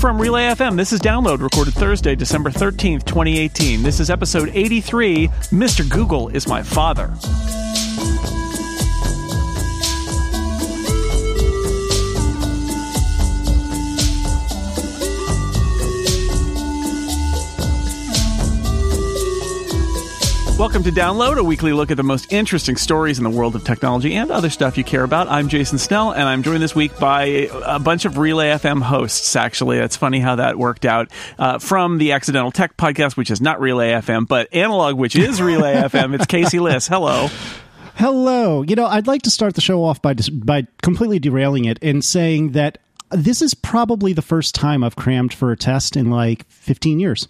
From Relay FM, this is Download, recorded Thursday, December 13th, 2018. This is episode 83 Mr. Google is My Father. Welcome to Download, a weekly look at the most interesting stories in the world of technology and other stuff you care about. I'm Jason Snell, and I'm joined this week by a bunch of Relay FM hosts, actually. It's funny how that worked out. Uh, from the Accidental Tech podcast, which is not Relay FM, but Analog, which is Relay FM, it's Casey Liss. Hello. Hello. You know, I'd like to start the show off by dis- by completely derailing it and saying that this is probably the first time I've crammed for a test in like 15 years.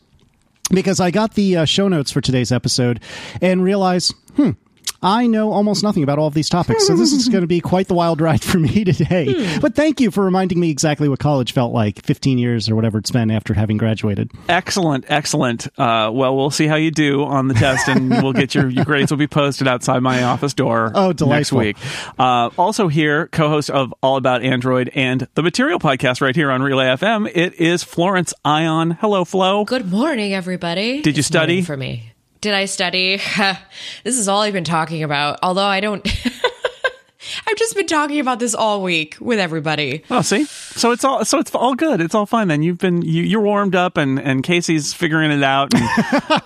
Because I got the uh, show notes for today's episode and realized, hmm, I know almost nothing about all of these topics, so this is going to be quite the wild ride for me today. Hmm. But thank you for reminding me exactly what college felt like 15 years or whatever it's been after having graduated. Excellent, excellent. Uh, well, we'll see how you do on the test, and we'll get your, your grades will be posted outside my office door Oh, next week. Uh, also here, co-host of All About Android and the Material podcast right here on Relay FM, it is Florence Ion. Hello, Flo. Good morning, everybody. Did you It's morning study? for me? Did I study? this is all I've been talking about. Although I don't. I've just been talking about this all week with everybody. Oh, see, so it's all so it's all good. It's all fine. Then you've been you, you're warmed up, and and Casey's figuring it out.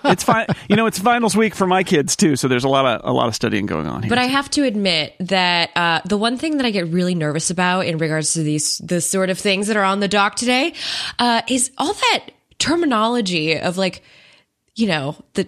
It's fine. You know, it's finals week for my kids too, so there's a lot of a lot of studying going on here. But I have to admit that uh, the one thing that I get really nervous about in regards to these the sort of things that are on the dock today uh, is all that terminology of like, you know, the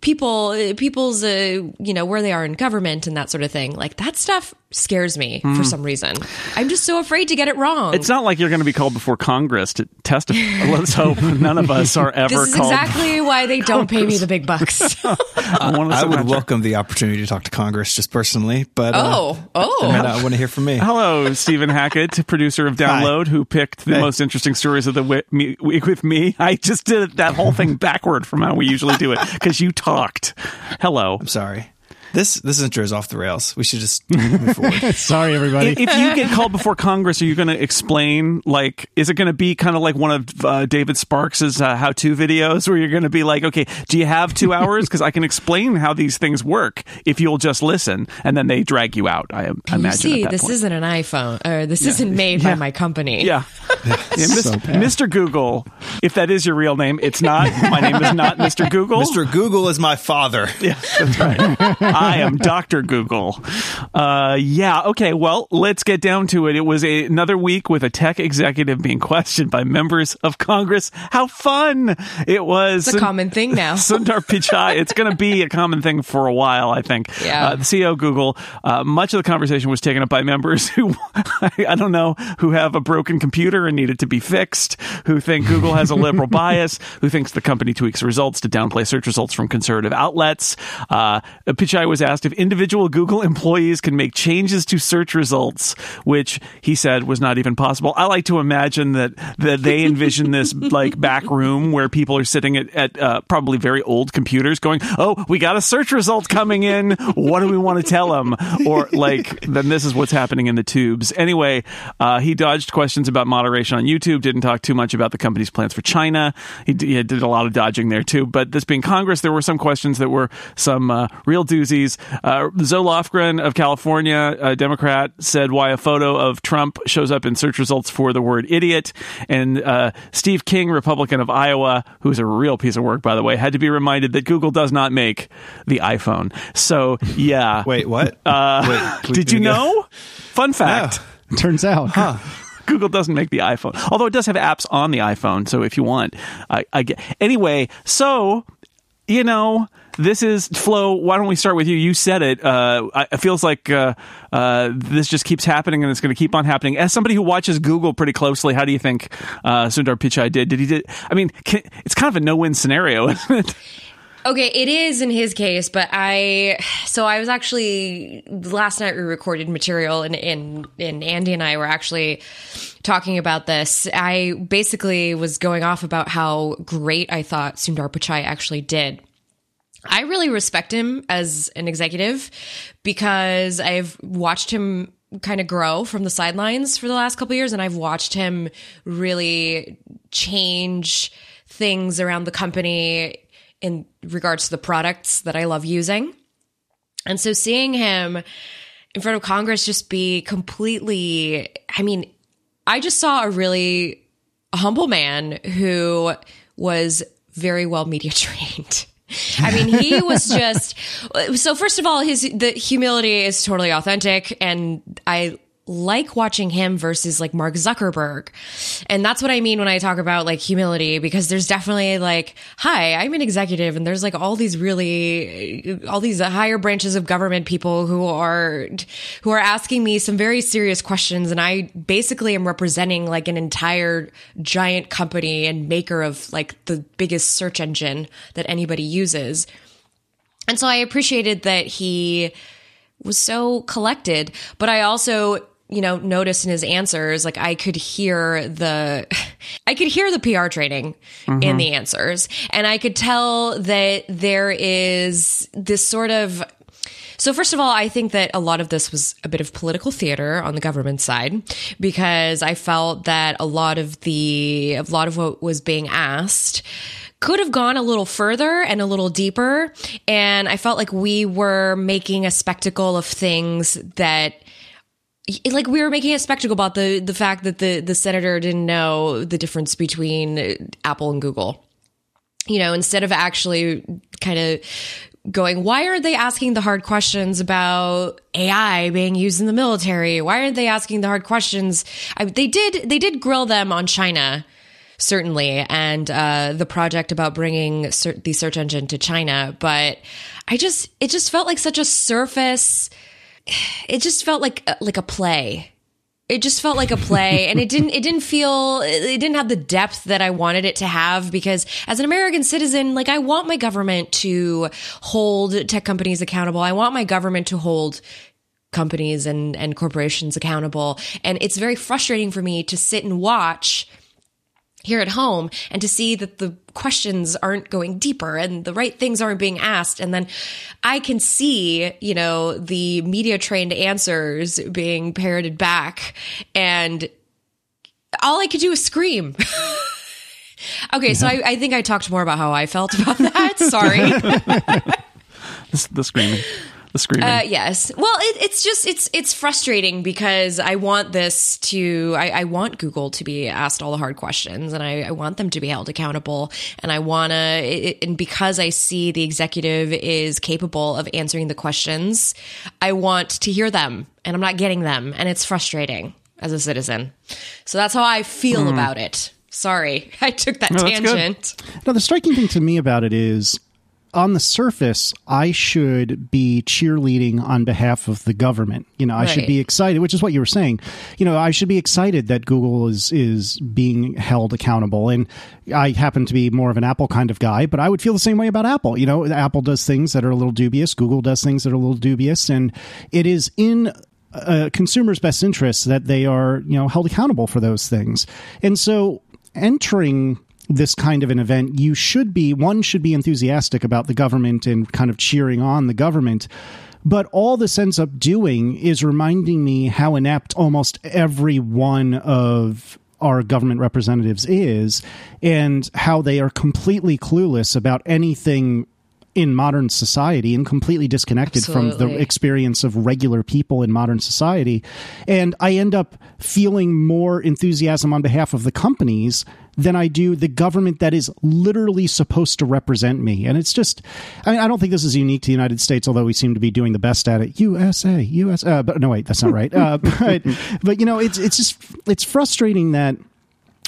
people people's uh, you know where they are in government and that sort of thing. Like that stuff scares me for some reason. I'm just so afraid to get it wrong. It's not like you're going to be called before Congress to testify. Let's hope none of us are ever this is called. exactly why they don't pay me the big bucks. one of I would welcome the opportunity to talk to Congress just personally, but uh, oh, oh. they may not want to hear from me. Hello, Stephen Hackett, producer of Download, who picked the Hey. most interesting stories of the week with me. I just did that whole thing backward from how we usually do it because you talked. Hello. I'm sorry. This this intro is off the rails. We should just move forward. Sorry, everybody. if you get called before Congress, are you going to explain? Like, is it going to be kind of like one of uh, David Sparks's uh, how-to videos, where you're going to be like, "Okay, do you have two hours? Because I can explain how these things work if you'll just listen." And then they drag you out. I, I You imagine. see, at that this point. isn't an iPhone, or this isn't made by my company. Yeah. yeah Mis- So. Mr. Google, if that is your real name, it's not. My name is not Mr. Google. Mr. Google is my father. Yeah, that's right. I am Dr. Google. Uh, yeah, okay, well, let's get down to it. It was a, another week with a tech executive being questioned by members of Congress. How fun it was. It's a common thing now. Sundar Pichai. It's going to be a common thing for a while, I think. Yeah. Uh, the CEO of Google, uh, much of the conversation was taken up by members who, I don't know, who have a broken computer and need it to be fixed, who think Google has a liberal bias, who thinks the company tweaks results to downplay search results from conservative outlets. Uh, Pichai was asked if individual Google employees can make changes to search results, which he said was not even possible. I like to imagine that, that they envision this like back room where people are sitting at, at uh, probably very old computers going, Oh, we got a search result coming in. What do we want to tell them? Or like, then this is what's happening in the tubes. Anyway, uh, he dodged questions about moderation on YouTube, didn't talk too much about the company's plans for China. He, d- he did a lot of dodging there too. But this being Congress, there were some questions that were some uh, real doozies. Uh, Zoe Lofgren of California, a Democrat, said why a photo of Trump shows up in search results for the word idiot. And uh, Steve King, Republican of Iowa, who's a real piece of work, by the way, had to be reminded that Google does not make the iPhone. So, yeah. Wait, what? Uh, Wait, did you know? Fun fact. Turns out. Google doesn't make the iPhone, although it does have apps on the iPhone. So if you want, I, I get anyway. So you know, this is Flo. Why don't we start with you? You said it. Uh, it feels like uh, uh, this just keeps happening, and it's going to keep on happening. As somebody who watches Google pretty closely, how do you think uh, Sundar Pichai did? Did he did? I mean, can, it's kind of a no-win scenario, isn't it? Okay, it is in his case, but I so I was actually last night we recorded material and and, and Andy and I were actually talking about this. I basically was going off about how great I thought Sundar Pichai actually did. I really respect him as an executive because I've watched him kind of grow from the sidelines for the last couple years and I've watched him really change things around the company in regards to the products that I love using. And so seeing him in front of Congress just be completely I mean, I just saw a really humble man who was very well media trained. I mean, he was just so. First of all, his the humility is totally authentic, and I like watching him versus like Mark Zuckerberg. And that's what I mean when I talk about like humility, because there's definitely like, hi, I'm an executive and there's like all these really, uh, all these higher branches of government people who are, who are asking me some very serious questions. And I basically am representing like an entire giant company and maker of like the biggest search engine that anybody uses. And so I appreciated that he was so collected, but I also you know, noticed in his answers, like I could hear the, I could hear the PR training mm-hmm. in the answers. And I could tell that there is this sort of, so first of all, I think that a lot of this was a bit of political theater on the government side because I felt that a lot of the, a lot of what was being asked could have gone a little further and a little deeper. And I felt like we were making a spectacle of things that, like we were making a spectacle about the the fact that the the senator didn't know the difference between Apple and Google. You know, instead of actually kind of going, why are they asking the hard questions about AI being used in the military? Why aren't they asking the hard questions? I, they did they did grill them on China certainly and uh, the project about bringing the search engine to China, but I just it just felt like such a surface it just felt like uh, like a play. It just felt like a play and it didn't it didn't feel it didn't have the depth that I wanted it to have because as an American citizen like I want my government to hold tech companies accountable. I want my government to hold companies and and corporations accountable and it's very frustrating for me to sit and watch here at home and to see that the questions aren't going deeper and the right things aren't being asked. And then I can see, you know, the media trained answers being parroted back and all I could do was scream. okay, so I, I, think I talked more about how I felt about that. Sorry. the screaming the screaming. Uh, yes. Well, it, it's just it's it's frustrating because I want this to I, I, want Google to be asked all the hard questions, and I, I want them to be held accountable, and I want to and because I see the executive is capable of answering the questions, I want to hear them, and I'm not getting them, and it's frustrating as a citizen. So that's how I feel mm. about it. Sorry, I took that no, tangent. Now, the striking thing to me about it is on the surface, I should be cheerleading on behalf of the government. You know, I right. should be excited, which is what you were saying. You know, I should be excited that Google is is being held accountable. And I happen to be more of an Apple kind of guy, but I would feel the same way about Apple. You know, Apple does things that are a little dubious. Google does things that are a little dubious, and it is in a consumer's best interest that they are, you know, held accountable for those things. And so entering this kind of an event, you should be one should be enthusiastic about the government and kind of cheering on the government. But all this ends up doing is reminding me how inept almost every one of our government representatives is and how they are completely clueless about anything in modern society and completely disconnected Absolutely. from the experience of regular people in modern society. And I end up feeling more enthusiasm on behalf of the companies than I do the government that is literally supposed to represent me. And it's just, I mean, I don't think this is unique to the United States, although we seem to be doing the best at it. USA, US, uh, but no, wait, that's not right. Uh, but, but, you know, it's, it's just, it's frustrating that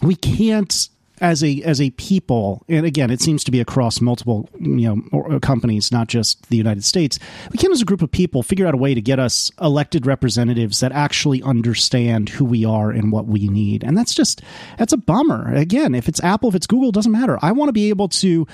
we can't as a as a people, and again, it seems to be across multiple you know uh, companies, not just the United States. We can, as a group of people, figure out a way to get us elected representatives that actually understand who we are and what we need, and that's just that's a bummer. Again, if it's Apple, if it's Google, doesn't matter. I want to be able to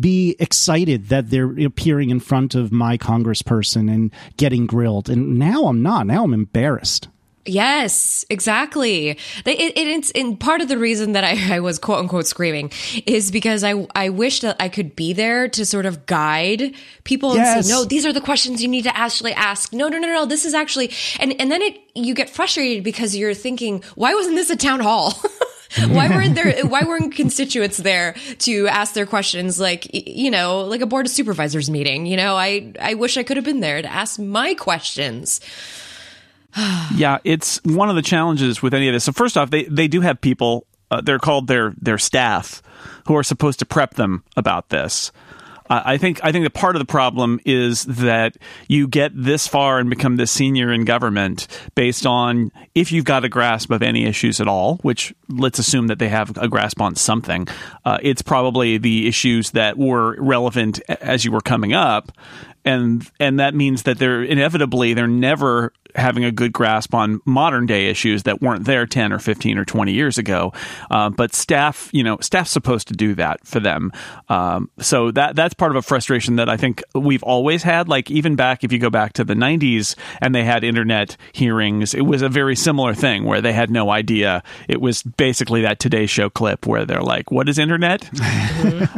be excited that they're appearing in front of my congressperson and getting grilled, and now I'm not. Now I'm embarrassed. Yes, exactly. They, it, it, it's and part of the reason that I, I was quote unquote screaming is because I I wish that I could be there to sort of guide people Yes. and say, no, these are the questions you need to actually ask. No, no, no, no, this is actually and and then it you get frustrated because you're thinking, why wasn't this a town hall? why weren't there why weren't constituents there to ask their questions like you know like a board of supervisors meeting you know i i wish i could have been there to ask my questions Yeah, it's one of the challenges with any of this. So first off, they they do have people. Uh, they're called their their staff who are supposed to prep them about this. Uh, I think I think that part of the problem is that you get this far and become this senior in government based on if you've got a grasp of any issues at all, which let's assume that they have a grasp on something. Uh, it's probably the issues that were relevant as you were coming up, and and that means that they're inevitably they're never having a good grasp on modern day issues that weren't there 10 or 15 or 20 years ago. Uh, but staff you know staff's supposed to do that for them. Um, so that that's part of a frustration that i think we've always had. Like even back if you go back to the 90s and they had internet hearings it was a very similar thing where they had no idea. It was basically that today show clip where they're like what is internet?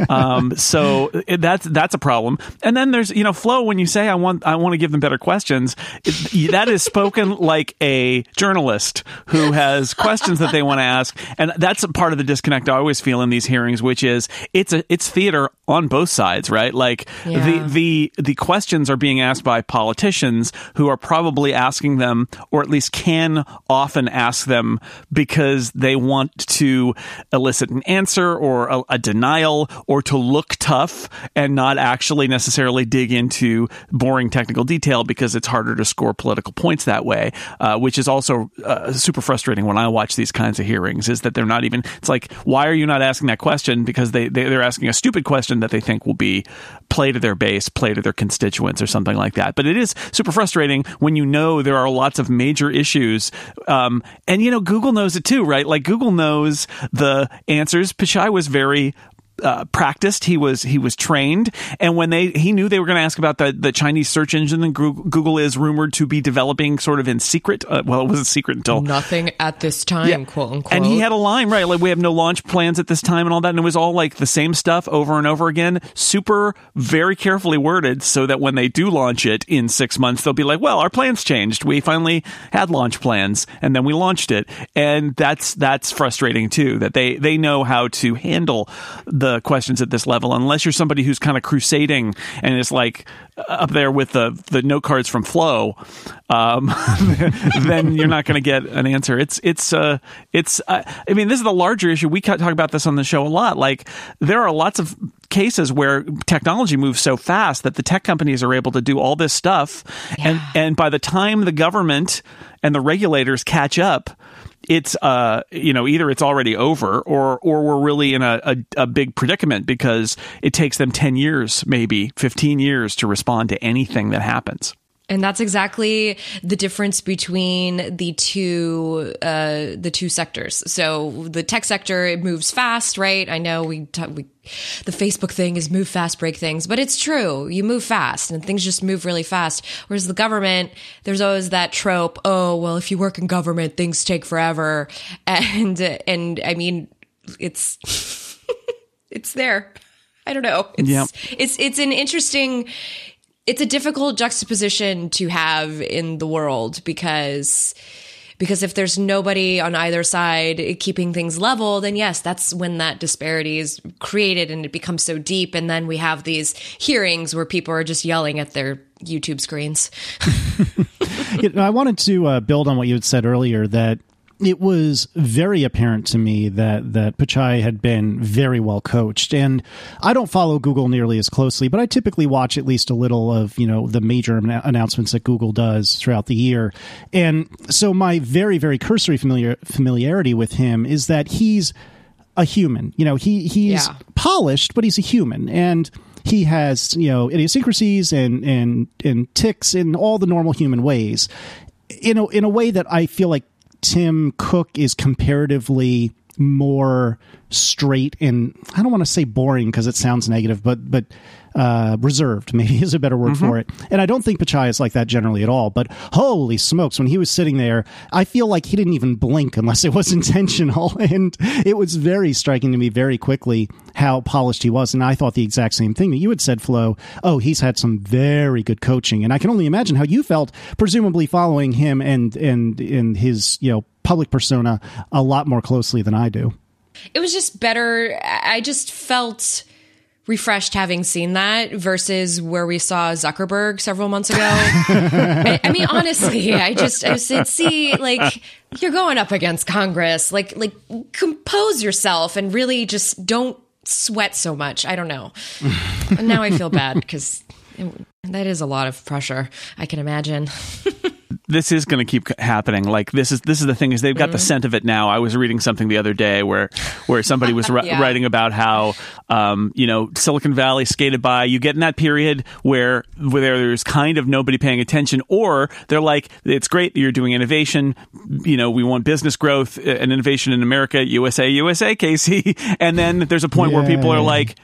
Um, so it, that's that's a problem. And then there's you know Flo when you say I want I want to give them better questions, it, that is spoken like a journalist who has questions that they want to ask, and that's a part of the disconnect I always feel in these hearings, which is it's a it's theater on both sides, right? Like Yeah. the the the questions are being asked by politicians who are probably asking them, or at least can often ask them because they want to elicit an answer or a, a denial or to look tough and not actually necessarily dig into boring technical detail because it's harder to score political points that way, uh, which is also uh, super frustrating when I watch these kinds of hearings. Is that they're not even? It's like, why are you not asking that question? Because they, they they're asking a stupid question that they think will be play to their base, play to their constituents, or something like that. But it is super frustrating when you know there are lots of major issues, um, and you know Google knows it too, right? Like Google knows the answers. Pichai was very uh, practiced. He was he was trained, and when they he knew they were going to ask about the the Chinese search engine that Goo- Google is rumored to be developing sort of in secret. Uh, well, it wasn't secret until nothing at this time quote unquote and he had a line, right? Like, we have no launch plans at this time and all that. And it was all like the same stuff over and over again, super, very carefully worded so that when they do launch it in six months, they'll be like, well, our plans changed. We finally had launch plans and then we launched it. And that's, that's frustrating too, that they, they know how to handle the questions at this level, unless you're somebody who's kind of crusading and is like up there with the, the note cards from Flo. Um, then you're not going to get an answer. It's it's uh it's uh, I mean this is the larger issue. We talk about this on the show a lot. Like there are lots of cases where technology moves so fast that the tech companies are able to do all this stuff, and and by the time the government and the regulators catch up. It's uh you know either it's already over or or we're really in a, a, a big predicament because it takes them ten years maybe fifteen years to respond to anything that happens. And that's exactly the difference between the two uh, the two sectors. So the tech sector it moves fast, right? I know we, t- we the Facebook thing is move fast, break things, but it's true. You move fast, and things just move really fast. Whereas the government, there's always that trope. Oh, well, if you work in government, things take forever, and and I mean, it's it's there. I don't know. It's Yep. it's it's an interesting it's a difficult juxtaposition to have in the world because because if there's nobody on either side keeping things level then yes that's when that disparity is created and it becomes so deep and then we have these hearings where people are just yelling at their YouTube screens. You know, I wanted to uh, build on what you had said earlier that it was very apparent to me that that Pichai had been very well coached, and I don't follow Google nearly as closely, but I typically watch at least a little of you know the major annou- announcements that Google does throughout the year, and so my very very cursory familiar familiarity with him is that he's a human. You know, he he's Yeah. polished, but he's a human, and he has you know idiosyncrasies and and and ticks in all the normal human ways. In a in a way that I feel like Tim Cook is comparatively more straight and I don't want to say boring because it sounds negative, but but uh, reserved maybe is a better word Mm-hmm. for it. And I don't think Pichai is like that generally at all. But holy smokes, when he was sitting there, I feel like he didn't even blink unless it was intentional, and it was very striking to me very quickly how polished he was. And I thought the exact same thing that you had said, Flo. Oh, he's had some very good coaching, and I can only imagine how you felt, presumably following him and and in his you know public persona a lot more closely than I do. it was just better. I just felt refreshed having seen that versus where we saw Zuckerberg several months ago. I, I mean, honestly, I just I said, see, like you're going up against Congress, like like compose yourself and really just don't sweat so much. I don't know. now I feel bad because that is a lot of pressure. I can imagine. this is going to keep happening. Like this is this is the thing is they've got the scent of it now. I was reading something the other day where where somebody was ri- Yeah. writing about how um, you know Silicon Valley skated by. You get in that period where where there's kind of nobody paying attention, or they're like, it's great that you're doing innovation. You know, we want business growth uh, and innovation in America, USA, USA, Casey. And then there's a point where people are like.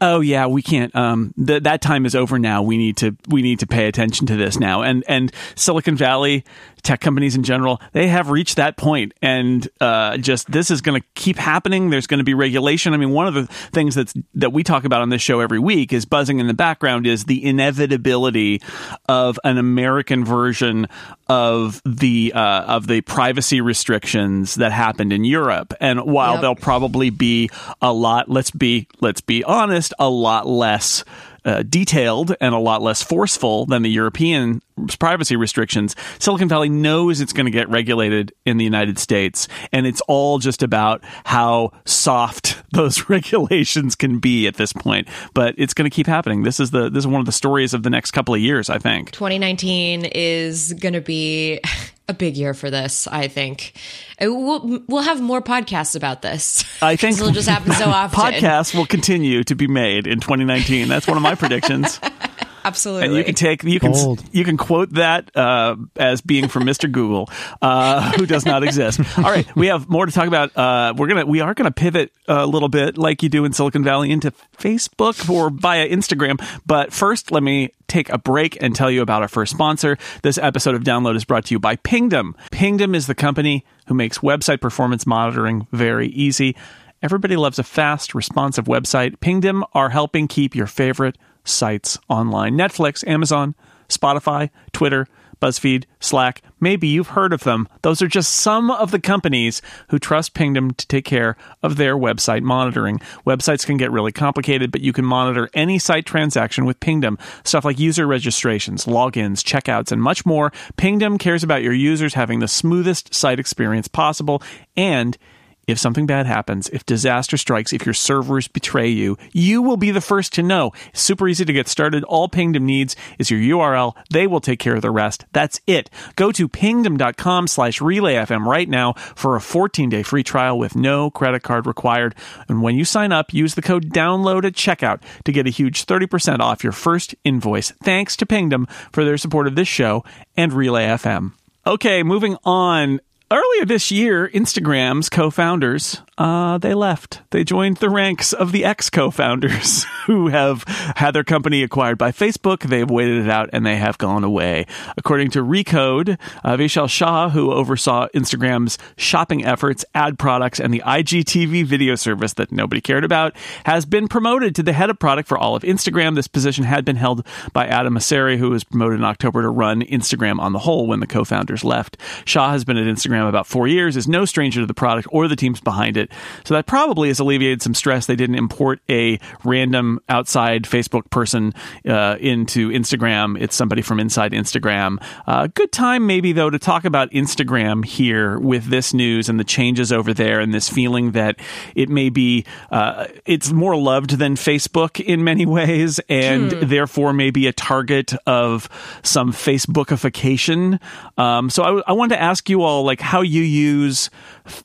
Oh yeah, we can't. Um, th- that time is over now. We need to we need to pay attention to this now. And and Silicon Valley tech companies in general, they have reached that point, and uh, just this is going to keep happening. There's going to be regulation. I mean, one of the things that's that we talk about on this show every week is buzzing in the background is the inevitability of an American version of the uh, of the privacy restrictions that happened in Europe. And while Yep. they'll probably be a lot let's be let's be honest a lot less uh, detailed and a lot less forceful than the European privacy restrictions. Silicon Valley knows it's going to get regulated in the United States, and it's all just about how soft those regulations can be at this point. But it's going to keep happening. This is the this is one of the stories of the next couple of years, I think. 2019 is going to be a big year for this. I think Uh, we'll we'll have more podcasts about this. I think it'll just happen so often. podcasts will continue to be made in 2019. That's one of my predictions. absolutely. And you can take you can Bold. you can quote that uh, as being from Mr. Google, uh, who does not exist. All right, we have more to talk about. Uh, we're gonna we are gonna pivot a little bit, like you do in Silicon Valley, into Facebook or via Instagram. But first, let me take a break and tell you about our first sponsor. This episode of Download is brought to you by Pingdom. Pingdom is the company who makes website performance monitoring very easy. Everybody loves a fast, responsive website. Pingdom are helping keep your favorite sites online. Netflix, Amazon, Spotify, Twitter, BuzzFeed, Slack. Maybe you've heard of them. Those are just some of the companies who trust Pingdom to take care of their website monitoring. Websites can get really complicated, but you can monitor any site transaction with Pingdom. Stuff like user registrations, logins, checkouts, and much more. Pingdom cares about your users having the smoothest site experience possible and if something bad happens, if disaster strikes, if your servers betray you, you will be the first to know. Super easy to get started. All Pingdom needs is your URL. They will take care of the rest. That's it. Go to pingdom.com slash relayfm right now for a 14-day free trial with no credit card required. And when you sign up, use the code DOWNLOAD at checkout to get a huge 30% off your first invoice. Thanks to Pingdom for their support of this show and Relay FM. Okay, moving on. Earlier this year, Instagram's co-founders uh, they left. They joined the ranks of the ex-co-founders who have had their company acquired by Facebook. They've waited it out and they have gone away. According to Recode, uh, Vishal Shah, who oversaw Instagram's shopping efforts, ad products, and the IGTV video service that nobody cared about, has been promoted to the head of product for all of Instagram. This position had been held by Adam Mosseri, who was promoted in October to run Instagram on the whole when the co-founders left. Shah has been at Instagram about four years, is no stranger to the product or the teams behind it. So that probably has alleviated some stress. They didn't import a random outside Facebook person uh, into Instagram. It's somebody from inside Instagram. Uh, good time, maybe, though, to talk about Instagram here with this news and the changes over there and this feeling that it may be, uh, it's more loved than Facebook in many ways and therefore may be a target of some Facebookification. Um, so I, I wanted to ask you all, like, how you use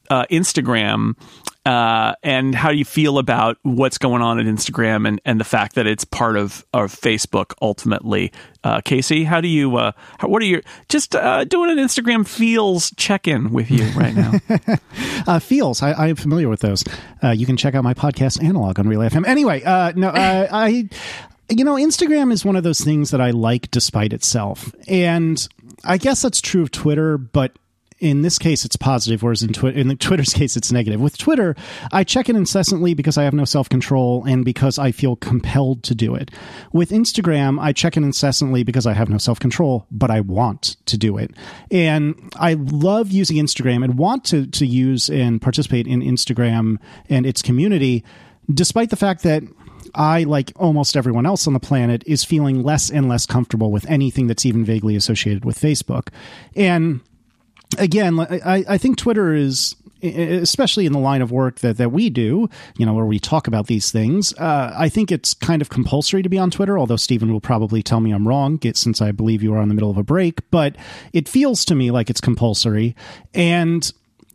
uh, Instagram uh, and how do you feel about what's going on at Instagram and, and the fact that it's part of, of Facebook ultimately? Uh, Casey, how do you, uh, how, what are your, just uh, doing an Instagram feels check in with you right now? uh, feels, I, I'm familiar with those. Uh, you can check out my podcast Analog on Relay FM. Anyway, uh, no, uh, I, you know, Instagram is one of those things that I like despite itself. And I guess that's true of Twitter, but in this case it's positive whereas in, Twi- in twitter's case it's negative. With twitter i check it incessantly because i have no self-control and because i feel compelled to do it. With instagram i check it incessantly because i have no self-control but i want to do it. And i love using instagram and want to, to use and participate in instagram and its community despite the fact that I, like almost everyone else on the planet, is feeling less and less comfortable with anything that's even vaguely associated with Facebook. And again, I, I think Twitter is especially in the line of work that, that we do, you know, where we talk about these things, uh, I think it's kind of compulsory to be on Twitter, although Stephen will probably tell me I'm wrong since I believe you are in the middle of a break, but it feels to me like it's compulsory. And,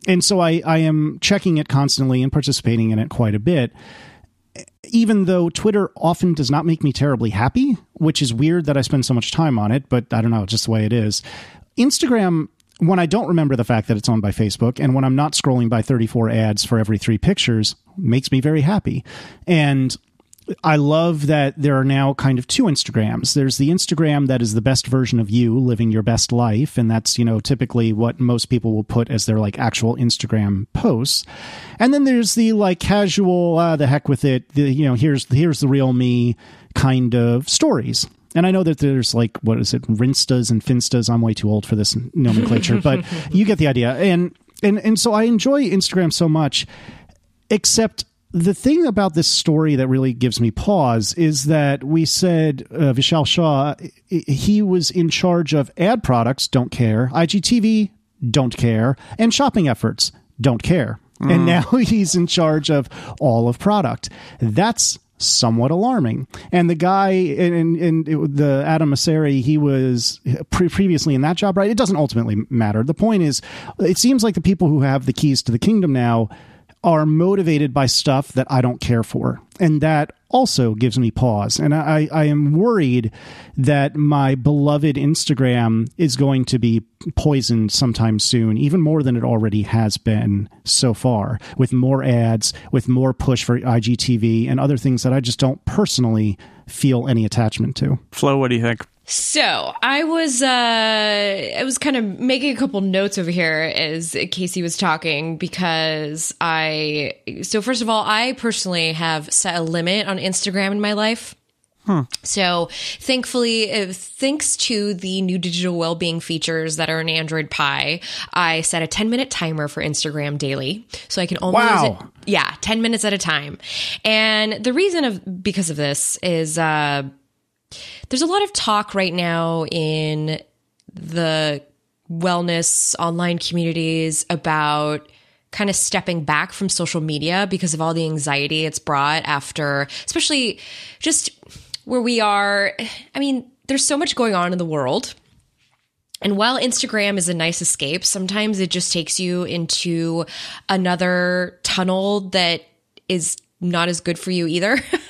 and so I, I am checking it constantly and participating in it quite a bit even though Twitter often does not make me terribly happy, which is weird that I spend so much time on it, but I don't know, just the way it is. Instagram when I don't remember the fact that it's owned by Facebook and when I'm not scrolling by 34 ads for every three pictures makes me very happy. And I love that there are now kind of two Instagrams. There's the Instagram that is the best version of you living your best life. And that's, you know, typically what most people will put as their like actual Instagram posts. And then there's the like casual, uh, the heck with it. The, you know, here's, here's the real me kind of stories. And I know that there's like what is it, Rinstas and Finstas. I'm way too old for this nomenclature, but you get the idea. And and and so I enjoy Instagram so much, except the thing about this story that really gives me pause is that we said uh, Vishal Shah, he was in charge of ad products, don't care, IGTV, don't care, and shopping efforts, don't care. Mm. And now he's in charge of all of product. That's somewhat alarming. And the guy in, in, in the Adam Mosseri, he was pre- previously in that job, right? It doesn't ultimately matter. The point is, it seems like the people who have the keys to the kingdom now are motivated by stuff that I don't care for. And that also gives me pause. And I, I am worried that my beloved Instagram is going to be poisoned sometime soon, even more than it already has been so far, with more ads, with more push for IGTV and other things that I just don't personally feel any attachment to. Flo, what do you think? So I was uh I was kind of making a couple notes over here as Casey was talking because I so first of all I personally have set a limit on Instagram in my life. Huh. So thankfully, uh, thanks to the new digital well-being features that are in Android Pie, I set a 10 minute timer for Instagram daily. So I can only wow. use it. Yeah. 10 minutes at a time. And the reason of, because of this is, uh, there's a lot of talk right now in the wellness online communities about kind of stepping back from social media because of all the anxiety it's brought after, especially just where we are. I mean, there's so much going on in the world. And while Instagram is a nice escape, sometimes it just takes you into another tunnel that is not as good for you either.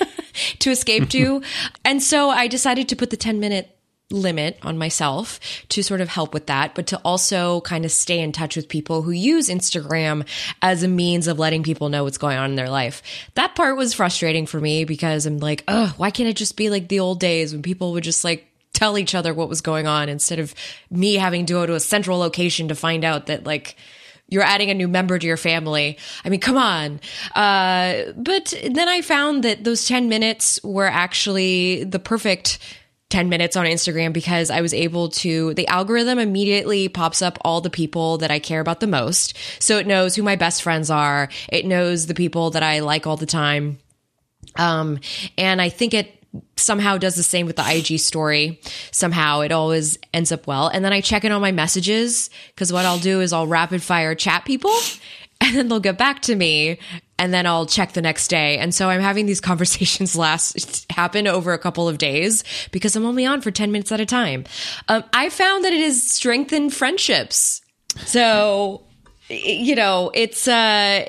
to escape to. and so I decided to put the 10 minute limit on myself to sort of help with that, but to also kind of stay in touch with people who use Instagram as a means of letting people know what's going on in their life. That part was frustrating for me because I'm like, oh, why can't it just be like the old days when people would just like tell each other what was going on instead of me having to go to a central location to find out that like, you're adding a new member to your family. I mean, come on. Uh, but then I found that those 10 minutes were actually the perfect 10 minutes on Instagram because I was able to, the algorithm immediately pops up all the people that I care about the most. So it knows who my best friends are. It knows the people that I like all the time. Um, and I think it somehow does the same with the IG story. Somehow it always ends up well. And then I check in on my messages because what I'll do is I'll rapid fire chat people and then they'll get back to me and then I'll check the next day. And so I'm having these conversations last happen over a couple of days because I'm only on for 10 minutes at a time. Um, I found that it has strengthened friendships. So, you know, it's, uh,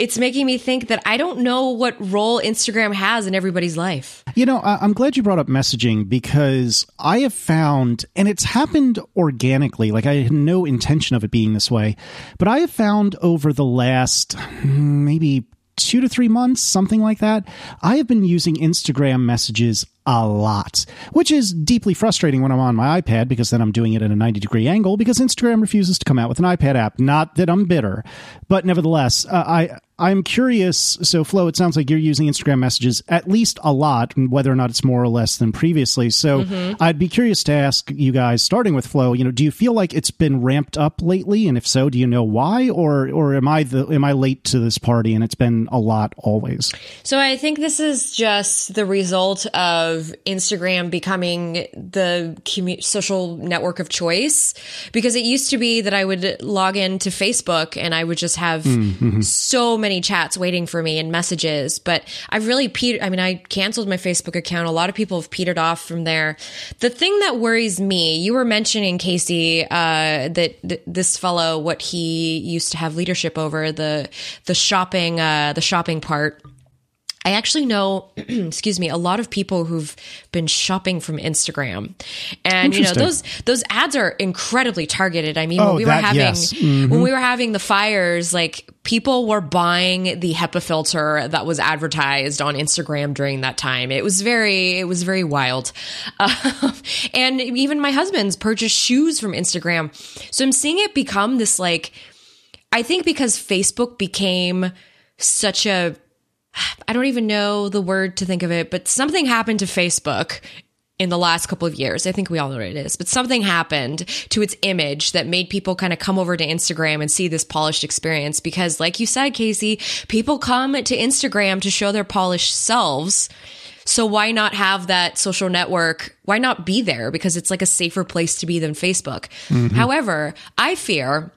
it's making me think that I don't know what role Instagram has in everybody's life. You know, I'm glad you brought up messaging because I have found, and it's happened organically, like I had no intention of it being this way, but I have found over the last hmm, maybe two to three months, something like that, I have been using Instagram messages a lot, which is deeply frustrating when I'm on my iPad because then I'm doing it at a 90 degree angle because Instagram refuses to come out with an iPad app. Not that I'm bitter, but nevertheless, uh, I I'm curious. So, Flo, it sounds like you're using Instagram messages at least a lot, whether or not it's more or less than previously. So, mm-hmm. I'd be curious to ask you guys, starting with Flo. You know, do you feel like it's been ramped up lately, and if so, do you know why, or or am I the am I late to this party and it's been a lot always? So I think this is just the result of Instagram becoming the commu- social network of choice because it used to be that I would log into Facebook and I would just have mm-hmm. so many chats waiting for me and messages. But I've really petered, I mean, I canceled my Facebook account. A lot of people have petered off from there. The thing that worries me, you were mentioning, Casey, uh, that th- this fellow, what he used to have leadership over, the, the shopping, uh, the shopping part. I actually know, excuse me, a lot of people who've been shopping from Instagram, and you know those those ads are incredibly targeted. I mean, Oh, when we were having yes. Mm-hmm. when we were having the fires, like people were buying the HEPA filter that was advertised on Instagram during that time. It was very it was very wild, Um, and even my husband's purchased shoes from Instagram. So I'm seeing it become this like I think because Facebook became such a I don't even know the word to think of it, but something happened to Facebook in the last couple of years. I think we all know what it is, but something happened to its image that made people kind of come over to Instagram and see this polished experience because like you said, Casey, people come to Instagram to show their polished selves. So why not have that social network? Why not be there? Because it's like a safer place to be than Facebook. Mm-hmm. However, I fear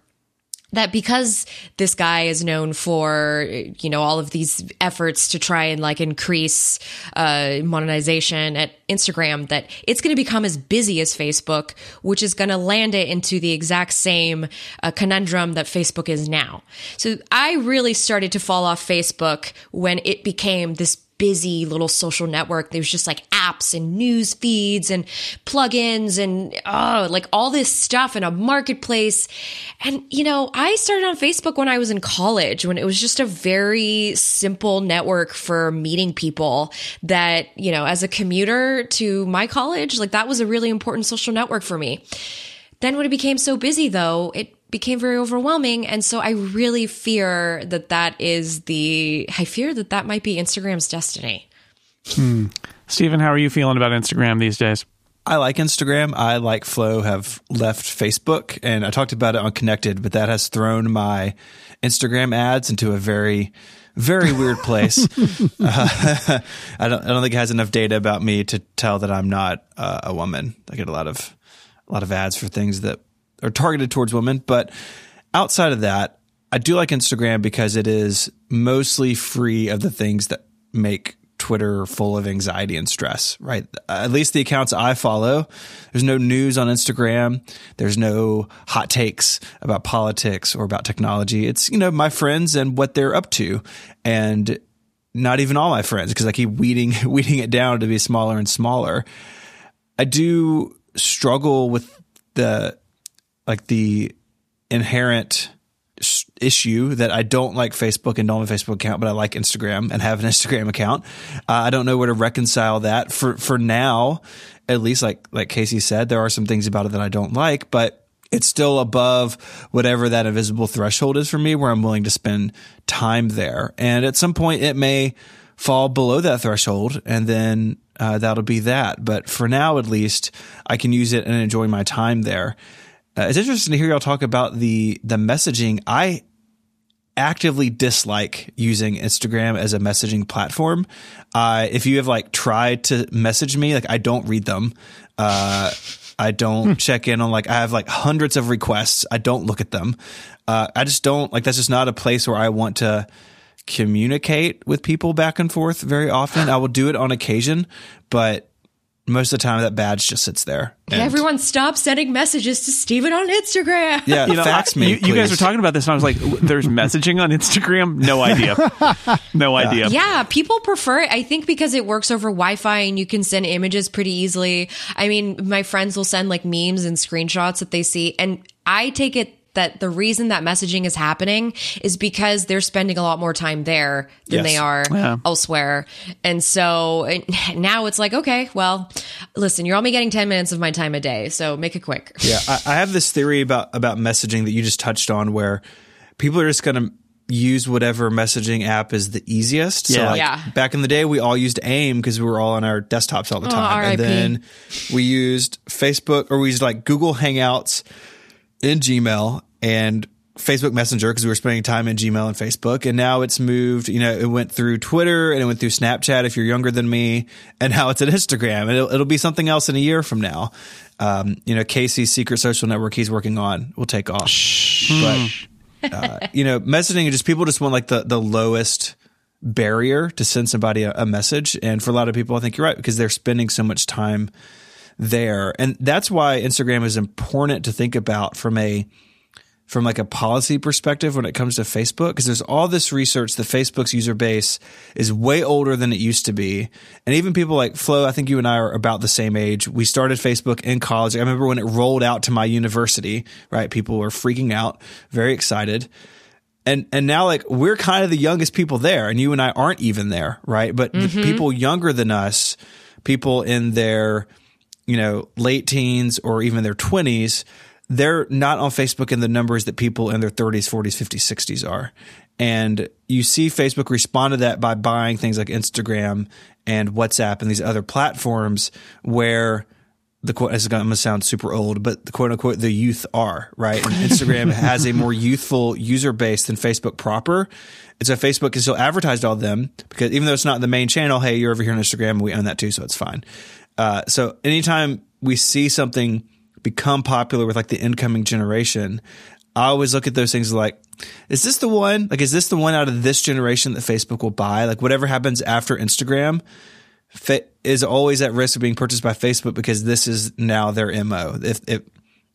that because this guy is known for you know all of these efforts to try and like increase uh, monetization at Instagram that it's going to become as busy as Facebook, which is going to land it into the exact same uh, conundrum that Facebook is now. So I really started to fall off Facebook when it became this busy little social network. There's just like apps and news feeds and plugins and oh, like all this stuff in a marketplace. And you know, I started on Facebook when I was in college when it was just a very simple network for meeting people that, you know, as a commuter to my college, like that was a really important social network for me. Then when it became so busy though, it became very overwhelming and so i really fear that that is the i fear that that might be instagram's destiny Stephen, how are you feeling about Instagram these days? I like Instagram. I like Flo have left Facebook, and I talked about it on Connected, but that has thrown my Instagram ads into a very, very weird place. uh, I don't. I don't think it has enough data about me to tell that I'm not uh, a woman. I get a lot of, a lot of ads for things that are targeted towards women, but outside of that, I do like Instagram because it is mostly free of the things that make Twitter full of anxiety and stress, right? At least the accounts I follow, there's no news on Instagram. There's no hot takes about politics or about technology. It's, you know, my friends and what they're up to. And not even all my friends because I keep weeding, weeding it down to be smaller and smaller. I do struggle with the, like the inherent issue that I don't like Facebook and don't have a Facebook account, but I like Instagram and have an Instagram account. Uh, I don't know where to reconcile that for for now. At least, like like Casey said, there are some things about it that I don't like, but it's still above whatever that invisible threshold is for me, where I'm willing to spend time there. And at some point, it may fall below that threshold, and then uh, that'll be that. But for now, at least, I can use it and enjoy my time there. Uh, it's interesting to hear y'all talk about the the messaging. I actively dislike using Instagram as a messaging platform. Uh, if you have like tried to message me, like I don't read them. Uh, I don't check in on like I have like hundreds of requests. I don't look at them. Uh, I just don't like that's just not a place where I want to communicate with people back and forth very often. I will do it on occasion, but most of the time that badge just sits there. And- Everyone stop sending messages to Stephen on Instagram. yeah, You know, fax I- me. you, you guys please. were talking about this, and I was like, "There's messaging on Instagram? No idea, no idea." Yeah, people prefer it. I think because it works over Wi-Fi and you can send images pretty easily. I mean, my friends will send like memes and screenshots that they see, and I take it that the reason that messaging is happening is because they're spending a lot more time there than Yes. they are Yeah. elsewhere. And so and now it's like, okay, well, listen, you're only getting 10 minutes of my time a day, so make it quick. Yeah, I, I have this theory about about messaging that you just touched on, where people are just going to use whatever messaging app is the easiest. So Yeah. like Yeah. back in the day, we all used AIM because we were all on our desktops all the oh, time, and then we used Facebook or we used like Google Hangouts in Gmail and Facebook Messenger because we were spending time in Gmail and Facebook. And now it's moved, you know, it went through Twitter and it went through Snapchat if you're younger than me. And now it's at Instagram and it'll, it'll be something else in a year from now. Um, you know, Casey's secret social network he's working on will take off. But, uh, you know, messaging, just people just want like the, the lowest barrier to send somebody a, a message. And for a lot of people, I think you're right because they're spending so much time there. And that's why Instagram is important to think about from a from like a policy perspective when it comes to Facebook because there's all this research that Facebook's user base is way older than it used to be. And even people like Flo, I think you and I are about the same age. We started Facebook in college. I remember when it rolled out to my university, right? People were freaking out, very excited. And and now like we're kind of the youngest people there and you and I aren't even there, right? But the mm-hmm. people younger than us, people in their you know, late teens or even their 20s, they're not on Facebook in the numbers that people in their 30s, 40s, 50s, 60s are. And you see Facebook respond to that by buying things like Instagram and WhatsApp and these other platforms where the quote this is going to sound super old, but the quote unquote the youth are right. And Instagram has a more youthful user base than Facebook proper. And so Facebook can still advertise to all of them because even though it's not the main channel, hey, you're over here on Instagram we own that too, so it's fine. Uh, so anytime we see something become popular with like the incoming generation, I always look at those things like, is this the one? Like, is this the one out of this generation that Facebook will buy? Like, whatever happens after Instagram fa- is always at risk of being purchased by Facebook because this is now their mo. If if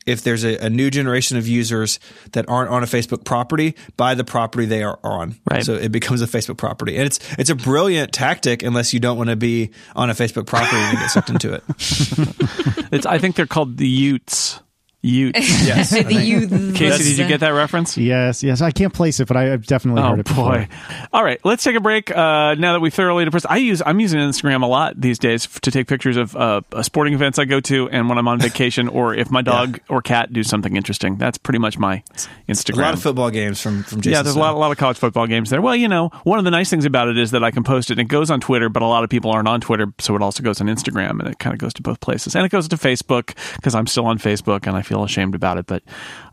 if there's a, a new generation of users that aren't on a Facebook property, buy the property they are on. Right. So it becomes a Facebook property, and it's it's a brilliant tactic unless you don't want to be on a Facebook property and get sucked into it. It's, I think they're called the Utes. Utes. Yes. the youth. Casey, did you get that reference? Yes, yes. I can't place it, but I, I've definitely Oh heard it before. boy! All right, let's take a break. Uh, now that we've thoroughly depressed, I use I'm using Instagram a lot these days f- to take pictures of uh, uh, sporting events I go to, and when I'm on vacation, or if my dog or cat do something interesting. That's pretty much my Instagram. A lot of football games from from Jason. yeah, there's a lot, a lot of college football games there. Well, you know, one of the nice things about it is that I can post it and it goes on Twitter, but a lot of people aren't on Twitter, so it also goes on Instagram and it kind of goes to both places. And it goes to Facebook because I'm still on Facebook and I feel ashamed about it, but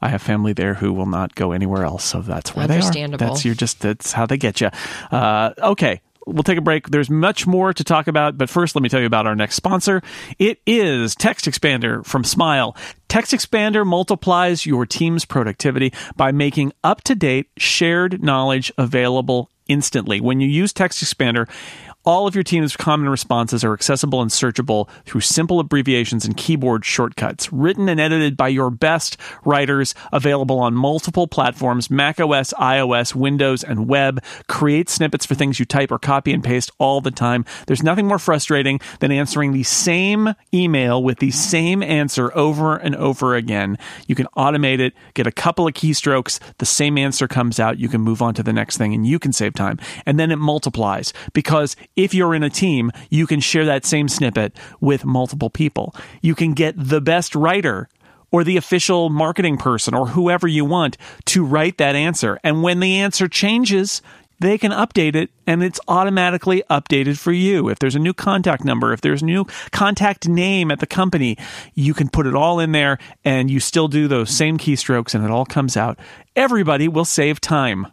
I have family there who will not go anywhere else, so that's where they are. Understandable. That's you're just that's how they get you. Uh, okay. We'll take a break. There's much more to talk about, but first, let me tell you about our next sponsor. It is Text Expander from Smile. Text Expander multiplies your team's productivity by making up to date shared knowledge available instantly. When you use Text Expander, all of your team's common responses are accessible and searchable through simple abbreviations and keyboard shortcuts. Written and edited by your best writers, available on multiple platforms Mac OS, iOS, Windows, and web. Create snippets for things you type or copy and paste all the time. There's nothing more frustrating than answering the same email with the same answer over and over again. You can automate it, get a couple of keystrokes, the same answer comes out, you can move on to the next thing, and you can save time. And then it multiplies because if you're in a team, you can share that same snippet with multiple people. You can get the best writer or the official marketing person or whoever you want to write that answer. And when the answer changes, they can update it and it's automatically updated for you. If there's a new contact number, if there's a new contact name at the company, you can put it all in there and you still do those same keystrokes and it all comes out. Everybody will save time.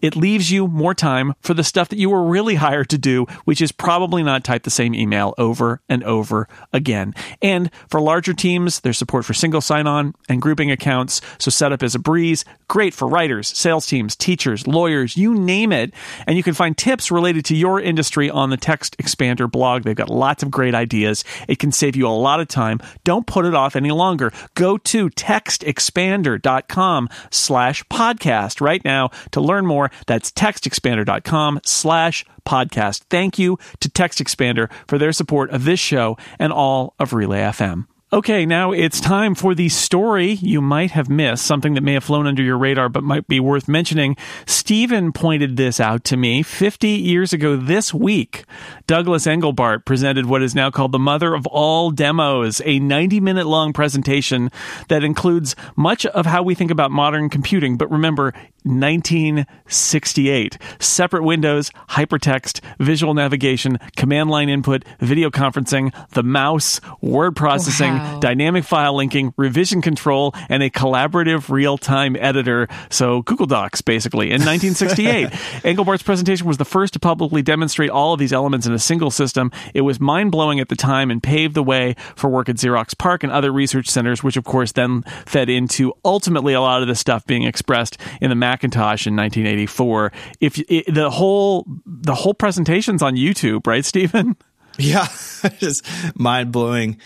It leaves you more time for the stuff that you were really hired to do, which is probably not type the same email over and over again. And for larger teams, there's support for single sign on and grouping accounts. So setup is a breeze. Great for writers, sales teams, teachers, lawyers, you name it. And you can find tips related to your industry on the Text Expander blog. They've got lots of great ideas. It can save you a lot of time. Don't put it off any longer. Go to textexpander.com slash podcast right now to learn That's textexpander.com slash podcast. Thank you to Text Expander for their support of this show and all of Relay FM. Okay, now it's time for the story you might have missed, something that may have flown under your radar but might be worth mentioning. Stephen pointed this out to me 50 years ago this week. Douglas Engelbart presented what is now called the mother of all demos, a 90 minute long presentation that includes much of how we think about modern computing. But remember, 1968. Separate windows, hypertext, visual navigation, command line input, video conferencing, the mouse, word processing, Wow. Dynamic file linking, revision control, and a collaborative real time editor. So Google Docs, basically. In 1968, Engelbart's presentation was the first to publicly demonstrate all of these elements in a single system. It was mind blowing at the time and paved the way for work at Xerox PARC and other research centers, which of course then fed into ultimately a lot of the stuff being expressed in the Macintosh in 1984. If it, the whole the whole presentation's on YouTube, right, Stephen? Yeah, just mind blowing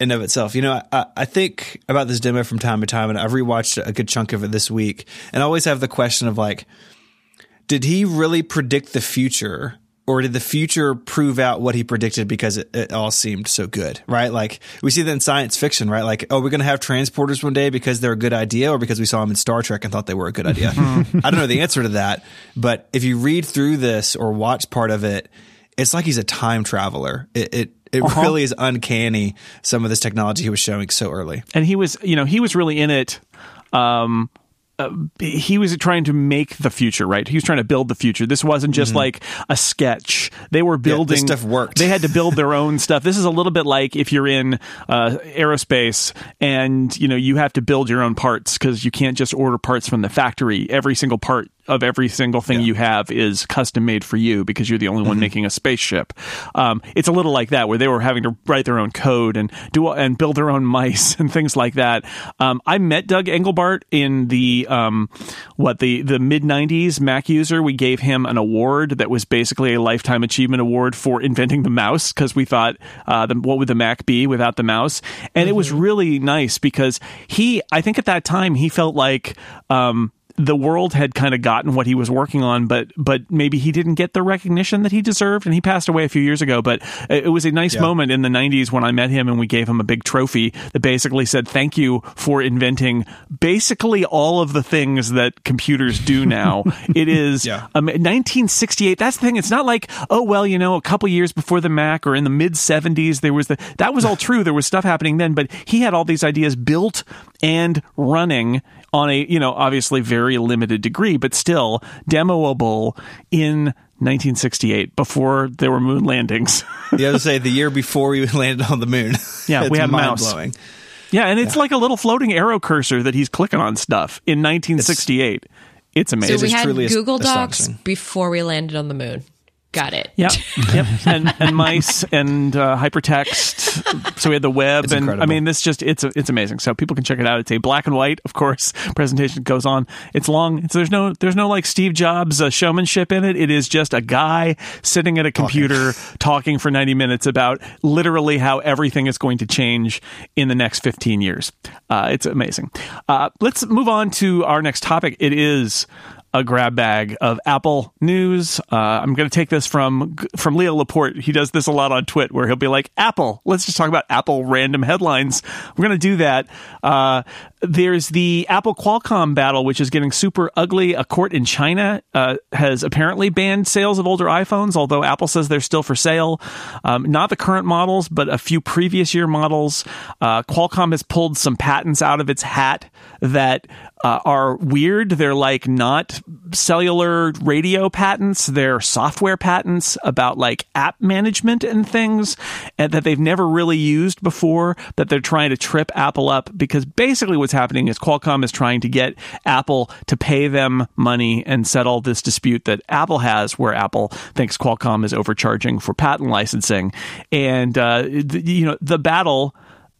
in of itself. You know, I, I think about this demo from time to time, and I've rewatched a good chunk of it this week, and I always have the question of like, did he really predict the future? Or did the future prove out what he predicted because it, it all seemed so good, right? Like we see that in science fiction, right? Like, oh, we're going to have transporters one day because they're a good idea or because we saw them in Star Trek and thought they were a good idea. I don't know the answer to that, but if you read through this or watch part of it, it's like he's a time traveler. It it, it really is uncanny some of this technology he was showing so early. and he was you know he was really in it um uh, he was trying to make the future, right? He was trying to build the future. This wasn't just like a sketch. They were building stuff worked. They had to build their own stuff. This is a little bit like if you're in uh, aerospace and you know you have to build your own parts because you can't just order parts from the factory. Every single part of every single thing you have is custom made for you because you're the only one making a spaceship. Um, it's a little like that where they were having to write their own code and do and build their own mice and things like that. Um, I met Doug Engelbart in the um, what the the mid '90s Mac user. We gave him an award that was basically a lifetime achievement award for inventing the mouse because we thought uh, the, what would the Mac be without the mouse, and it was really nice because he I think at that time he felt like. The world had kind of gotten what he was working on, but but maybe he didn't get the recognition that he deserved, and he passed away a few years ago. But it was a nice moment in the '90s when I met him, and we gave him a big trophy that basically said thank you for inventing basically all of the things that computers do now. it is Yeah. um, 1968. That's the thing. It's not like oh well, you know, a couple years before the Mac or in the mid 70s there was the that was all true. There was stuff happening then, but he had all these ideas built and running on a you know obviously very limited degree, but still demoable in 1968 before there were moon landings. You have to say the year before we landed on the moon. Yeah, we It's had a mouse. mind-blowing. yeah, and it's like a little floating arrow cursor that he's clicking on stuff in 1968. It's, amazing. So we is had truly Google Docs before we landed on the moon. Got it. Yep, yep, and and mice and uh, hypertext. So we had the web, It's and I mean, this just it's it's amazing. So people can check it out. It's a black and white, of course. Presentation goes on. It's long. It's, there's no there's no like Steve Jobs uh, showmanship in it. It is just a guy sitting at a computer talking for 90 minutes about literally how everything is going to change in the next 15 years. Uh, it's amazing. Uh, let's move on to our next topic. It is a grab bag of Apple news. Uh, I'm going to take this from from Leo Laporte. He does this a lot on Twit, where he'll be like, "Apple, let's just talk about Apple random headlines." We're going to do that. Uh, there's the Apple Qualcomm battle, which is getting super ugly. A court in China uh, has apparently banned sales of older iPhones, although Apple says they're still for sale. Um, not the current models, but a few previous year models. Uh, Qualcomm has pulled some patents out of its hat that uh, are weird. They're like not cellular radio patents. They're software patents about like app management and things and that they've never really used before that they're trying to trip Apple up because basically what's what's happening is Qualcomm is trying to get Apple to pay them money and settle this dispute that Apple has, where Apple thinks Qualcomm is overcharging for patent licensing, and uh, the, you know the battle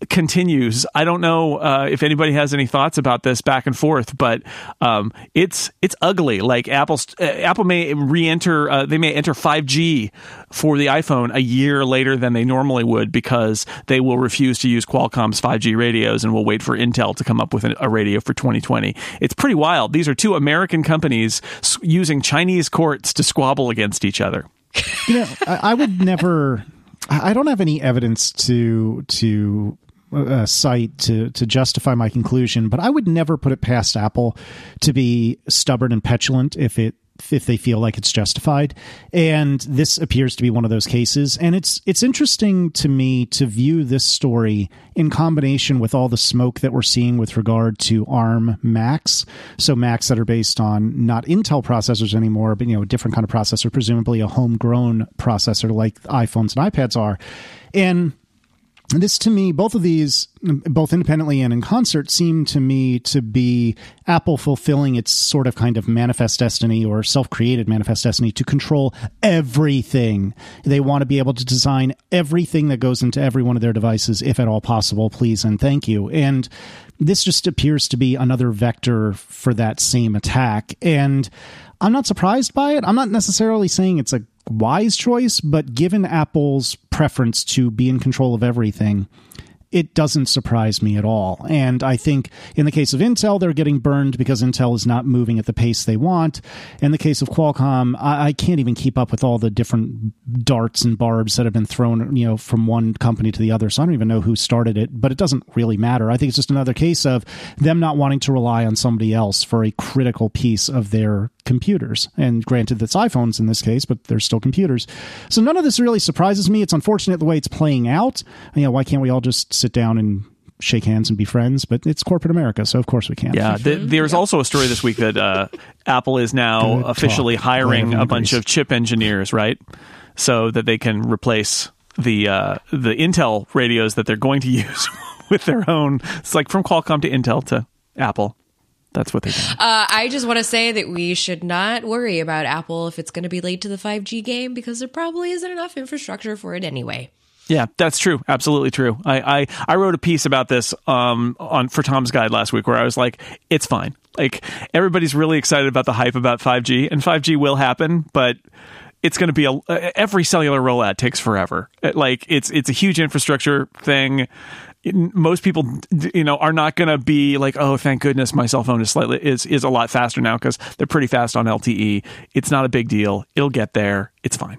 continues. I don't know uh, if anybody has any thoughts about this back and forth, but um, it's it's ugly. Like Apple's uh, Apple may re-enter, uh, they may enter 5G for the iPhone a year later than they normally would because they will refuse to use Qualcomm's 5G radios and will wait for Intel to come up with a radio for 2020. It's pretty wild. These are two American companies using Chinese courts to squabble against each other. You know, I, I would never. I don't have any evidence to to uh, cite to to justify my conclusion, but I would never put it past Apple to be stubborn and petulant if it if they feel like it's justified. And this appears to be one of those cases. And it's it's interesting to me to view this story in combination with all the smoke that we're seeing with regard to ARM Macs. So Macs that are based on not Intel processors anymore, but you know, a different kind of processor, presumably a homegrown processor like iPhones and iPads are. And this to me, both of these, both independently and in concert, seem to me to be Apple fulfilling its sort of kind of manifest destiny or self created manifest destiny to control everything. They want to be able to design everything that goes into every one of their devices, if at all possible, please and thank you. And this just appears to be another vector for that same attack. And I'm not surprised by it. I'm not necessarily saying it's a wise choice, but given Apple's preference to be in control of everything, it doesn't surprise me at all. And I think in the case of Intel, they're getting burned because Intel is not moving at the pace they want. In the case of Qualcomm, I, I, can't even keep up with all the different darts and barbs that have been thrown, you know, from one company to the other. So I don't even know who started it, but it doesn't really matter. I think it's just another case of them not wanting to rely on somebody else for a critical piece of their computers. And granted, that's iPhones in this case, but they're still computers. So none of this really surprises me. It's unfortunate the way it's playing out. You know, why can't we all just sit down and shake hands and be friends, but it's corporate America, so of course we can. Yeah, th- there's also a story this week that uh, Apple is now Good officially talk. hiring a bunch of chip engineers, right? So that they can replace the uh, the Intel radios that they're going to use with their own. It's like from Qualcomm to Intel to Apple. That's what they do. Uh, I just want to say that we should not worry about Apple if it's going to be late to the 5G game because there probably isn't enough infrastructure for it anyway. Yeah, that's true. Absolutely true. I, I, I wrote a piece about this um, on for Tom's Guide last week where I was like, it's fine. Like everybody's really excited about the hype about 5G, and 5G will happen, but it's going to be a every cellular rollout takes forever. Like it's it's a huge infrastructure thing. Most people, you know, are not going to be like, "Oh, thank goodness, my cell phone is slightly is is a lot faster now because they're pretty fast on LTE." It's not a big deal. It'll get there. It's fine.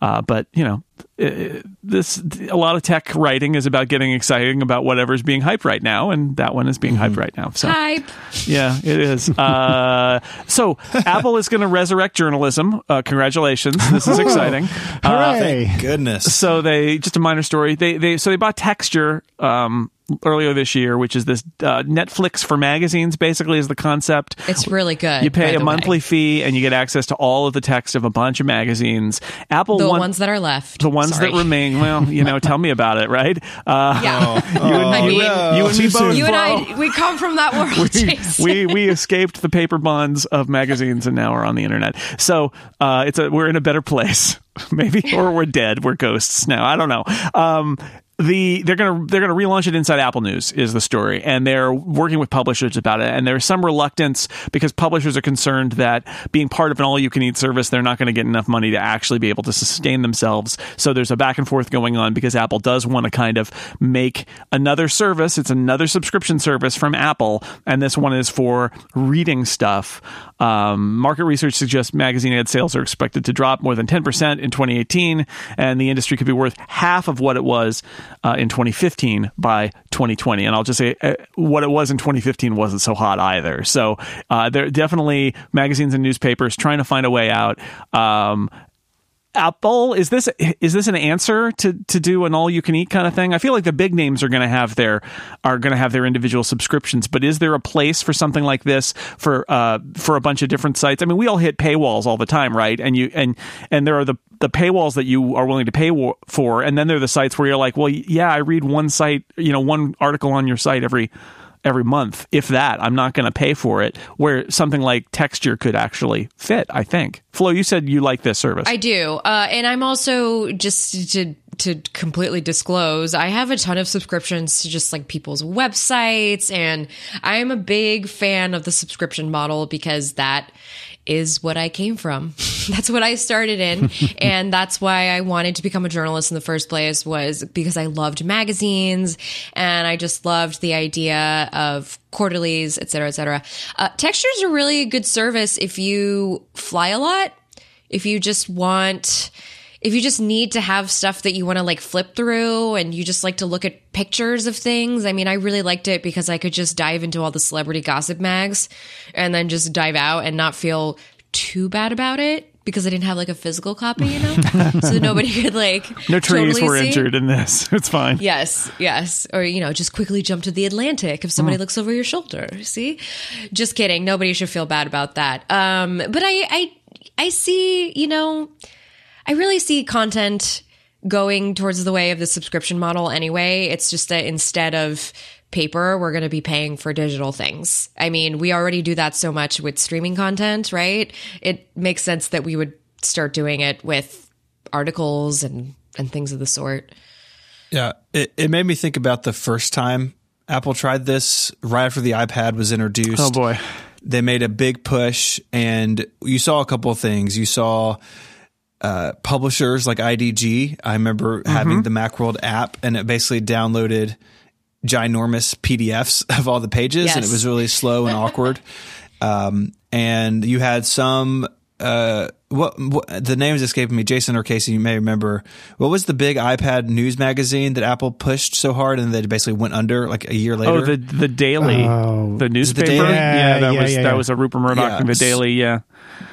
Uh, but you know, this a lot of tech writing is about getting exciting about whatever's being hyped right now, and that one is being hyped right now. So hype, yeah, it is. Uh, so Apple is going to resurrect journalism. Uh, congratulations, this is exciting. Uh, Thank goodness. So they just a minor story. They they so they bought Texture. Um, earlier this year, which is this uh, Netflix for magazines. Basically, is the concept. It's really good. You pay a monthly way. fee and you get access to all of the text of a bunch of magazines. Apple, the ones that are left, the ones Sorry. that remain. Well, you know, tell me about it, right? Uh, yeah, oh, you, and, I mean, you, you and me both. You and I, we come from that world. we, we, we escaped the paper bonds of magazines and now we're on the internet. So uh, it's a we're in a better place maybe or we're dead we're ghosts now i don't know um, the they're gonna they're gonna relaunch it inside Apple News is the story, and they're working with publishers about it. And there's some reluctance because publishers are concerned that being part of an all you can eat service, they're not going to get enough money to actually be able to sustain themselves. So there's a back and forth going on because Apple does want to kind of make another service. It's another subscription service from Apple, and this one is for reading stuff. Um, market research suggests magazine ad sales are expected to drop more than 10% in 2018, and the industry could be worth half of what it was uh, in 2015 by 2020. And I'll just say uh, what it was in 2015 wasn't so hot either. So uh, there definitely magazines and newspapers trying to find a way out. Um, Apple is this is this an answer to to do an all you can eat kind of thing? I feel like the big names are going to have their are going to have their individual subscriptions, but is there a place for something like this for uh for a bunch of different sites? I mean, we all hit paywalls all the time, right? And you and and there are the the paywalls that you are willing to pay for, and then there are the sites where you're like, well, yeah, I read one site, you know, one article on your site every every month, if that. I'm not going to pay for it. Where something like Texture could actually fit. I think. Flo, you said you like this service. I do, uh, and I'm also just to to completely disclose, I have a ton of subscriptions to just like people's websites, and I am a big fan of the subscription model because that is what I came from. that's what I started in. and that's why I wanted to become a journalist in the first place was because I loved magazines and I just loved the idea of quarterlies, et cetera, et cetera. Uh, textures are really a good service if you fly a lot, if you just want, if you just need to have stuff that you want to like flip through and you just like to look at pictures of things. I mean, I really liked it because I could just dive into all the celebrity gossip mags and then just dive out and not feel too bad about it because I didn't have like a physical copy, you know? so nobody could like no trees totally were see. injured in this. It's fine. Yes, yes. Or, you know, just quickly jump to the Atlantic if somebody looks over your shoulder. See? Just kidding. Nobody should feel bad about that. Um, but I, I, I see, you know, I really see content going towards the way of the subscription model anyway. It's just that instead of paper, we're going to be paying for digital things. I mean, we already do that so much with streaming content, right? It makes sense that we would start doing it with articles and, and things of the sort. Yeah, it, it made me think about the first time Apple tried this right after the iPad was introduced. Oh boy. They made a big push, and you saw a couple of things. You saw uh, publishers like IDG. I remember having the Macworld app, and it basically downloaded ginormous PDFs of all the pages, and it was really slow and awkward. Um, and you had some. Uh, what, what the name is escaping me? Jason or Casey, you may remember. What was the big iPad news magazine that Apple pushed so hard, and they basically went under like a year later? Oh, the the Daily, Oh. the newspaper. Daily? Yeah, that Yeah, was yeah, that yeah. was a Rupert Murdoch Yeah. the Daily. Yeah,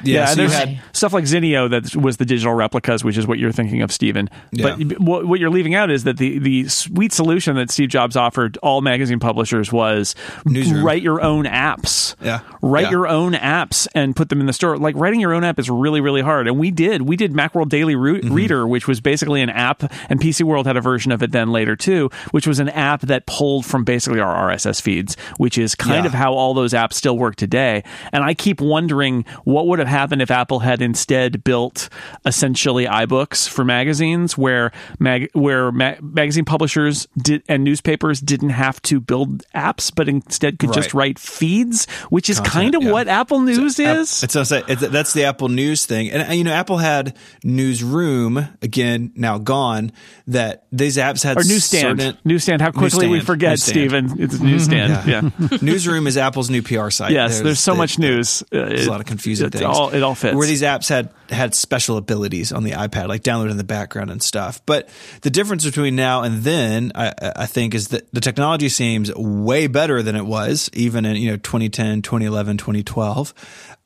Yeah, so and there's had- stuff like Zinio that was the digital replicas, which is what you're thinking of, Stephen. Yeah. But what, what you're leaving out is that the the sweet solution that Steve Jobs offered all magazine publishers was Newsroom. write your own apps. Yeah. write Yeah. your own apps and put them in the store. Like writing your own app is really really hard, and we did. We did Macworld Daily Ru- Mm-hmm. Reader, which was basically an app, and PC World had a version of it then later too, which was an app that pulled from basically our RSS feeds, which is kind Yeah. of how all those apps still work today. And I keep wondering what would have happened if Apple had instead built essentially iBooks for magazines, where mag- where ma- magazine publishers did and newspapers didn't have to build apps, but instead could just write feeds, which is Content, kind of yeah. what Apple News App- is. It's, it's, it's, that's the Apple News thing, and uh, you know, Apple had Newsroom again, now gone. That these apps had or newsstand, certain- newsstand. How quickly we forget, Newsstand. Stephen. It's newsstand. yeah. Newsroom is Apple's new PR site. Yes, there's, so the- much news. Uh, There's it- a lot of confusing it's things. All, it all fits. Where these apps had had special abilities on the iPad, like download in the background and stuff. But the difference between now and then, I, I think, is that the technology seems way better than it was, even in you know 2010, 2011, 2012.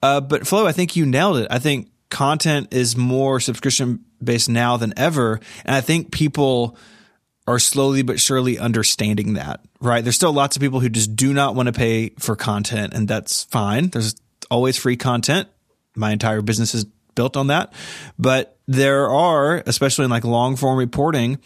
Uh, but Flo, I think you nailed it. I think content is more subscription based now than ever, and I think people are slowly but surely understanding that, right? There's still lots of people who just do not want to pay for content, and that's fine. There's always free content. My entire business is built on that. But there are, especially in like long form reporting,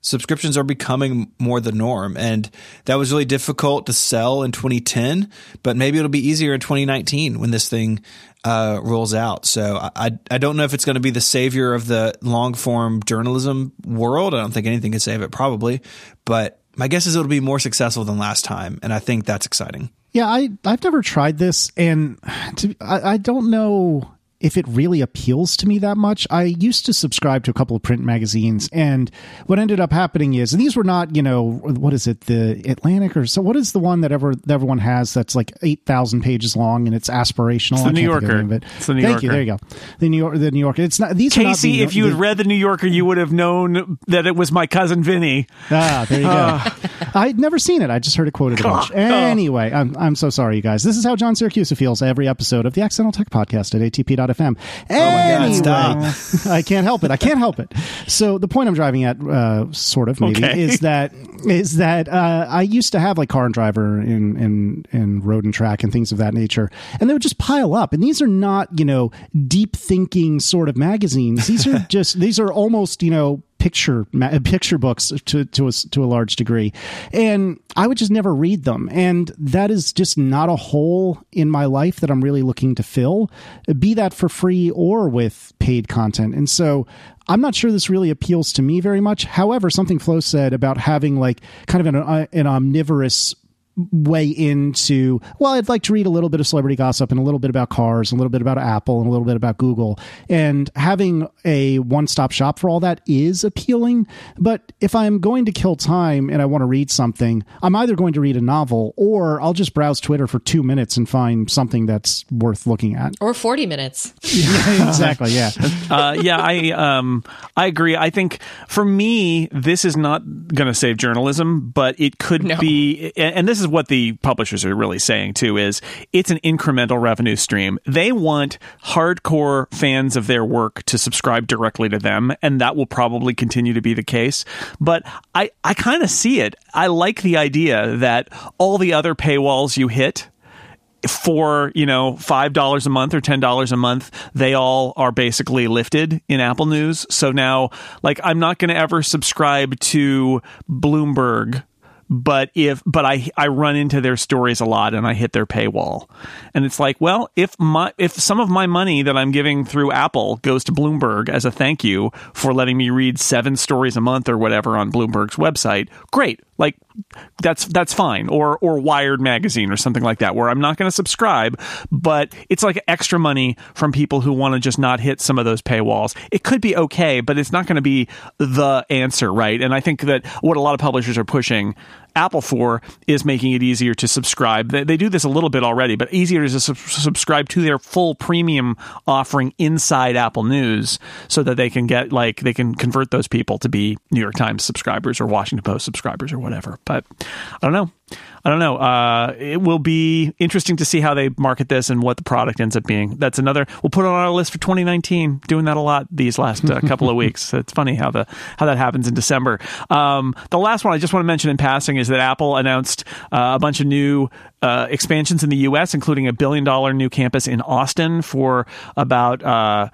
subscriptions are becoming more the norm. And that was really difficult to sell in 2010, but maybe it'll be easier in 2019 when this thing uh, rolls out. So I, I, don't know if it's going to be the savior of the long form journalism world. I don't think anything can save it probably, but my guess is it'll be more successful than last time. And I think that's exciting. Yeah, I I've never tried this, and to, I, I don't know if it really appeals to me that much. I used to subscribe to a couple of print magazines, and what ended up happening is and these were not, you know, what is it, the Atlantic or so? What is the one that ever that everyone has that's like eight thousand pages long and it's aspirational? the I New can't think of the Yorker. it. It's the New Thank you. There you go. The New York. The New Yorker. It's not these. are not Casey, the- if you the- had read the New Yorker, you would have known that it was my cousin Vinny. Ah, there you go. I'd never seen it. I just heard it quoted a bunch. Anyway, I'm, I'm so sorry, you guys. This is how John Siracusa feels every episode of the Accidental Tech Podcast at atp.fm. Anyway, God, stop. I can't help it. I can't help it. So the point I'm driving at, uh, sort of maybe, Okay. is that is that uh, I used to have like Car and Driver and and and Road and Track and things of that nature, and they would just pile up. And these are not you know deep thinking sort of magazines. These are just these are almost you know picture picture books to to a, to a large degree, and I would just never read them, and that is just not a hole in my life that I'm really looking to fill, be that for free or with paid content, and so. I'm not sure this really appeals to me very much. However, something Flo said about having like kind of an, uh, an omnivorous way into well i'd like to read a little bit of celebrity gossip and a little bit about cars and a little bit about apple and a little bit about google. And having a one-stop shop for all that is appealing. But if i'm going to kill time and i want to read something i'm either going to read a novel or i'll just browse twitter for two minutes and find something that's worth looking at. Or 40 minutes. Yeah, exactly yeah. Uh, yeah i um i agree. I think for me this is not going to save journalism but it could no. be and this is what the publishers are really saying too is it's an incremental revenue stream. They want hardcore fans of their work to subscribe directly to them, and that will probably continue to be the case. But I, I kind of see it. I like the idea that all the other paywalls you hit for you know five dollars a month or ten dollars a month they all are basically lifted in apple news so now like i'm not going to ever subscribe to bloomberg but if but I I run into their stories a lot and I hit their paywall. And it's like, well, if my if some of my money that I'm giving through Apple goes to Bloomberg as a thank you for letting me read 7 stories a month or whatever on Bloomberg's website, great. Like that's that's fine or or Wired magazine or something like that where I'm not going to subscribe but it's like extra money from people who want to just not hit some of those paywalls. It could be okay but it's not going to be the answer right? And I think that what a lot of publishers are pushing Apple for is making it easier to subscribe. They, they do this a little bit already, but easier to su- subscribe to their full premium offering inside Apple News so that they can get like they can convert those people to be New York Times subscribers or Washington Post subscribers or whatever. But I don't know. I don't know. Uh, it will be interesting to see how they market this and what the product ends up being. That's another. We'll put it on our list for 2019. Doing that a lot these last uh, couple of weeks. It's funny how the how that happens in December. Um, the last one I just want to mention in passing is that Apple announced uh, a bunch of new uh, expansions in the U.S., including a billion dollar new campus in Austin for about uh,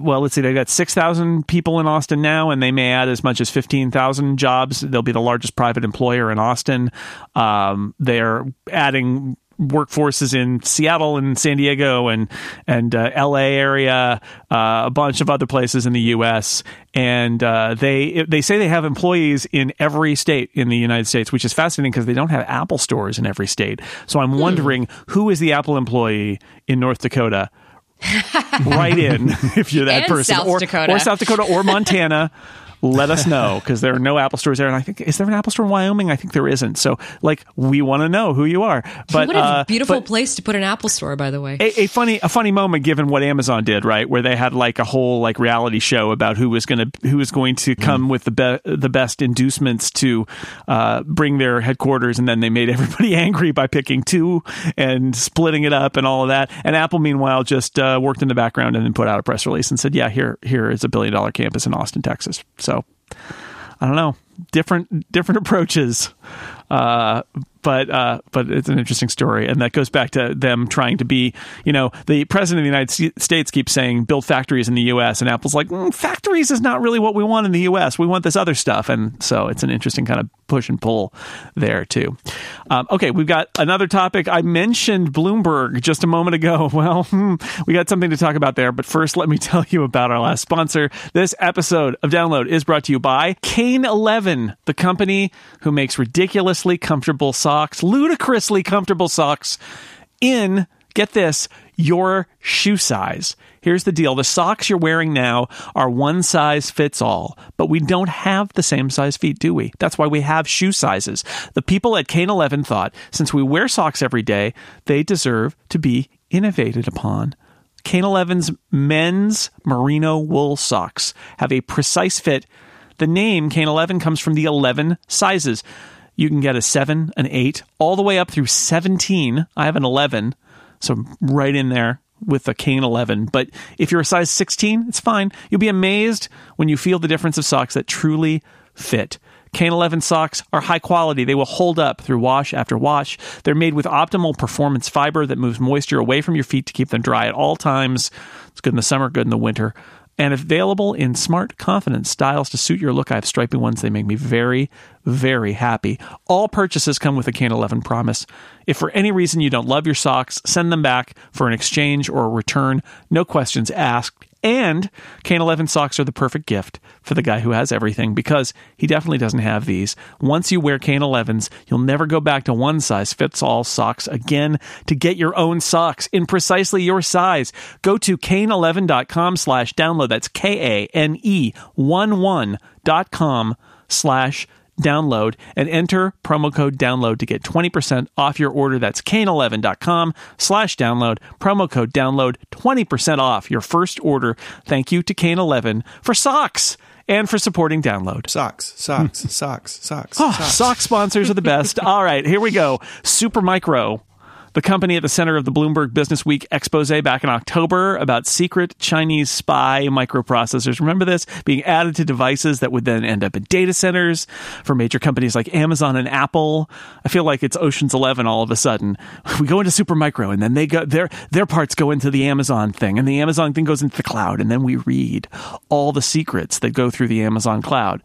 well, let's see, they've got 6,000 people in Austin now, and they may add as much as 15,000 jobs. They'll be the largest private employer in Austin. Um, they're adding workforces in Seattle and San Diego and and uh, L.A. area, uh, a bunch of other places in the U.S. And uh, they they say they have employees in every state in the United States, which is fascinating because they don't have Apple stores in every state. So I'm hmm. wondering who is the Apple employee in North Dakota right in if you're that and person South or, Dakota. or South Dakota or Montana let us know because there are no Apple stores there. And I think is there an Apple store in Wyoming? I think there isn't. So like we want to know who you are. But what a uh, beautiful but place to put an Apple store, by the way. A, a, funny a funny moment given what Amazon did, right? Where they had like a whole like reality show about who was going to who was going to come mm. with the be- the best inducements to uh, bring their headquarters, and then they made everybody angry by picking two and splitting it up and all of that. And Apple, meanwhile, just uh, worked in the background and then put out a press release and said, "Yeah, here here is a billion dollar campus in Austin, Texas." So I don't know, different different approaches. Uh, but uh, but it's an interesting story, and that goes back to them trying to be, you know, the president of the United States keeps saying build factories in the U.S. and Apple's like mm, factories is not really what we want in the U.S. We want this other stuff, and so it's an interesting kind of push and pull there too. Um, okay, we've got another topic. I mentioned Bloomberg just a moment ago. Well, hmm, we got something to talk about there, but first, let me tell you about our last sponsor. This episode of Download is brought to you by Kane Eleven, the company who makes ridiculously comfortable socks socks, ludicrously comfortable socks in, get this, your shoe size. Here's the deal the socks you're wearing now are one size fits all, but we don't have the same size feet, do we? That's why we have shoe sizes. The people at Kane 11 thought since we wear socks every day, they deserve to be innovated upon. Kane 11's men's merino wool socks have a precise fit. The name Kane 11 comes from the 11 sizes. You can get a 7, an 8, all the way up through 17. I have an 11, so right in there with a Kane 11. But if you're a size 16, it's fine. You'll be amazed when you feel the difference of socks that truly fit. Kane 11 socks are high quality. They will hold up through wash after wash. They're made with optimal performance fiber that moves moisture away from your feet to keep them dry at all times. It's good in the summer, good in the winter. And available in smart, confident styles to suit your look. I have stripy ones. They make me very, very happy. All purchases come with a Kane 11 promise. If for any reason you don't love your socks, send them back for an exchange or a return. No questions asked. And Kane 11 socks are the perfect gift for the guy who has everything because he definitely doesn't have these. Once you wear Kane 11s, you'll never go back to one size fits all socks again to get your own socks in precisely your size. Go to kane11.com slash download. That's K-A-N-E 11.com slash download and enter promo code download to get 20% off your order. That's kane11.com slash download. Promo code download, 20% off your first order. Thank you to Kane11 for socks and for supporting download. Socks, socks, socks, socks, Oh, socks. sock sponsors are the best. All right, here we go. Supermicro, the company at the center of the Bloomberg Business Week expose back in October about secret Chinese spy microprocessors. Remember this being added to devices that would then end up in data centers for major companies like Amazon and Apple. I feel like it's Ocean's 11 all of a sudden. We go into Supermicro and then they go their their parts go into the Amazon thing and the Amazon thing goes into the cloud and then we read all the secrets that go through the Amazon cloud.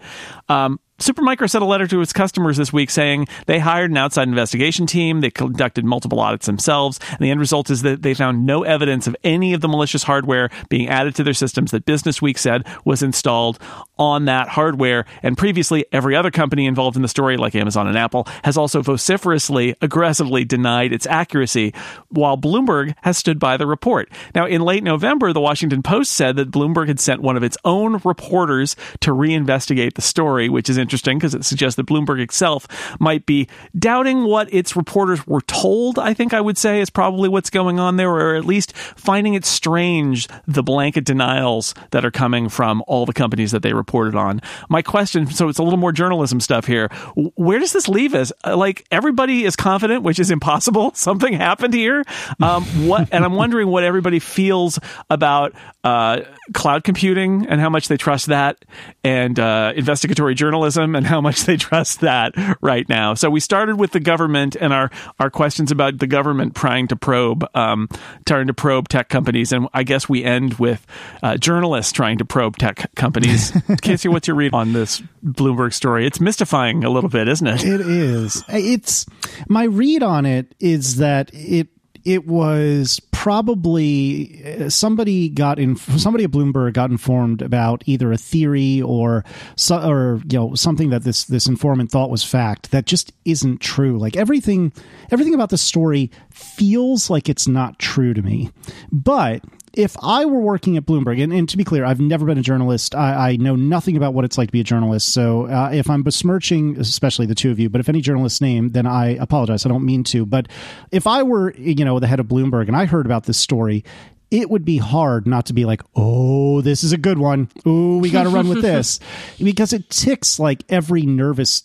Um, Supermicro sent a letter to its customers this week saying they hired an outside investigation team. They conducted multiple audits themselves. And the end result is that they found no evidence of any of the malicious hardware being added to their systems that Business Week said was installed on that hardware. And previously, every other company involved in the story, like Amazon and Apple, has also vociferously, aggressively denied its accuracy, while Bloomberg has stood by the report. Now, in late November, the Washington Post said that Bloomberg had sent one of its own reporters to reinvestigate the story, which is interesting because it suggests that Bloomberg itself might be doubting what its reporters were told, I think I would say is probably what's going on there, or at least finding it strange the blanket denials that are coming from all the companies that they reported on. My question, so it's a little more journalism stuff here. Where does this leave us? Uh, Like everybody is confident, which is impossible. Something happened here. Um, what, and I'm wondering what everybody feels about uh, cloud computing and how much they trust that, and uh, investigatory journalism and how much they trust that right now. So we started with the government and our our questions about the government trying to probe, um, trying to probe tech companies, and I guess we end with uh, journalists trying to probe tech companies. Casey, what's your read on this Bloomberg story? It's mystifying a little bit, isn't it? It is. It's my read on it is that it it was probably uh, somebody got in somebody at Bloomberg got informed about either a theory or or you know something that this this informant thought was fact that just isn't true. Like everything everything about the story feels like it's not true to me. But if I were working at Bloomberg, and, and, to be clear, I've never been a journalist. I, I know nothing about what it's like to be a journalist. So uh, if I'm besmirching, especially the two of you, but if any journalist's name, then I apologize. I don't mean to. But if I were, you know, the head of Bloomberg and I heard about this story, it would be hard not to be like, oh, this is a good one. Ooh, we got to run with this. because it ticks like every nervous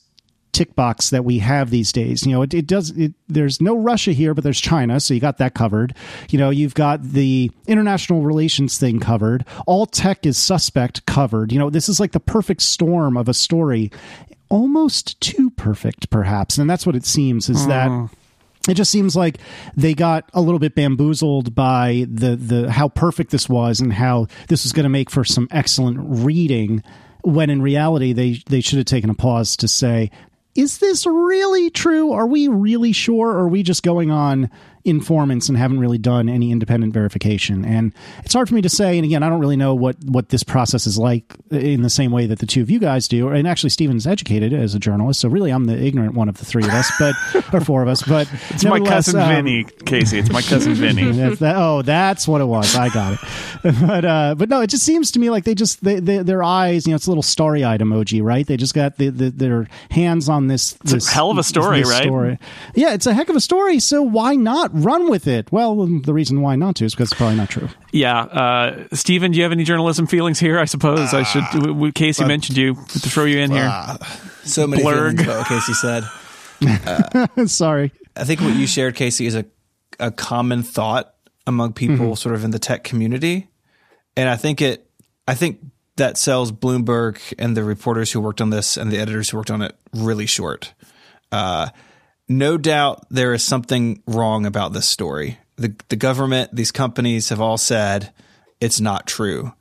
tick box that we have these days. You know, it, it does. It, there's no Russia here, but there's China, so you got that covered. You know, you've got the international relations thing covered. All tech is suspect covered. You know, this is like the perfect storm of a story, almost too perfect, perhaps, and that's what it seems. Is that mm. it just seems like they got a little bit bamboozled by the the how perfect this was and how this was going to make for some excellent reading when in reality they they should have taken a pause to say is this really true? Are we really sure? Or are we just going on informants and haven't really done any independent verification? And it's hard for me to say. And again, I don't really know what, what this process is like in the same way that the two of you guys do. And actually, Stephen's educated as a journalist. So really, I'm the ignorant one of the three of us, but, or four of us. But it's my cousin um, Vinny, Casey. It's my cousin Vinny. that, oh, that's what it was. I got it. but, uh, but no, it just seems to me like they just, they, they, their eyes, you know, it's a little starry eyed emoji, right? They just got the, the, their hands on this. It's this, a hell of a story, right? Story. Yeah, it's a heck of a story. So why not run with it? Well, the reason why not to is because it's probably not true. Yeah, uh, Stephen, do you have any journalism feelings here? I suppose I should. w- w- Casey mentioned you to throw you in here. So many Blurg. feelings about what Casey said. Sorry. I think what you shared, Casey, is a a common thought among people Mm-hmm. sort of in the tech community, and I think it. I think that sells Bloomberg and the reporters who worked on this and the editors who worked on it really short. Uh, no doubt there is something wrong about this story. The the government, these companies have all said it's not true.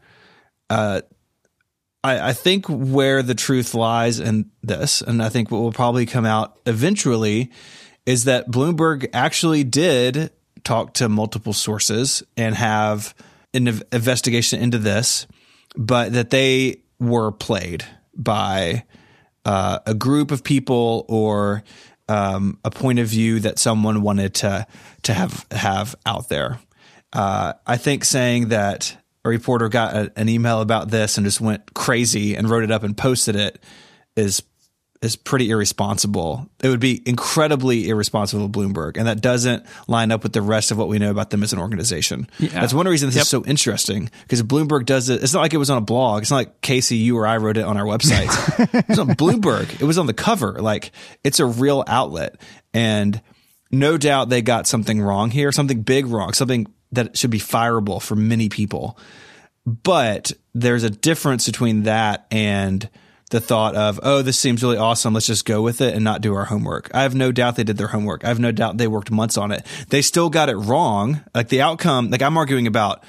uh, I, I think where the truth lies in this, and I think what will probably come out eventually, is that Bloomberg actually did talk to multiple sources and have an investigation into this, but that they were played by uh, a group of people or um, a point of view that someone wanted to to have have out there. Uh, I think saying that a reporter got a, an email about this and just went crazy and wrote it up and posted it is is pretty irresponsible. It would be incredibly irresponsible Bloomberg, and that doesn't line up with the rest of what we know about them as an organization. Yeah. That's one reason this yep. is so interesting because Bloomberg does it. It's not like it was on a blog. It's not like Casey, you or I wrote it on our website. it was on Bloomberg. It was on the cover. Like it's a real outlet, and no doubt they got something wrong here, something big wrong, something that should be fireable for many people. But there's a difference between that and the thought of, oh, this seems really awesome. Let's just go with it and not do our homework. I have no doubt they did their homework. I have no doubt they worked months on it. They still got it wrong. Like the outcome, like I'm arguing about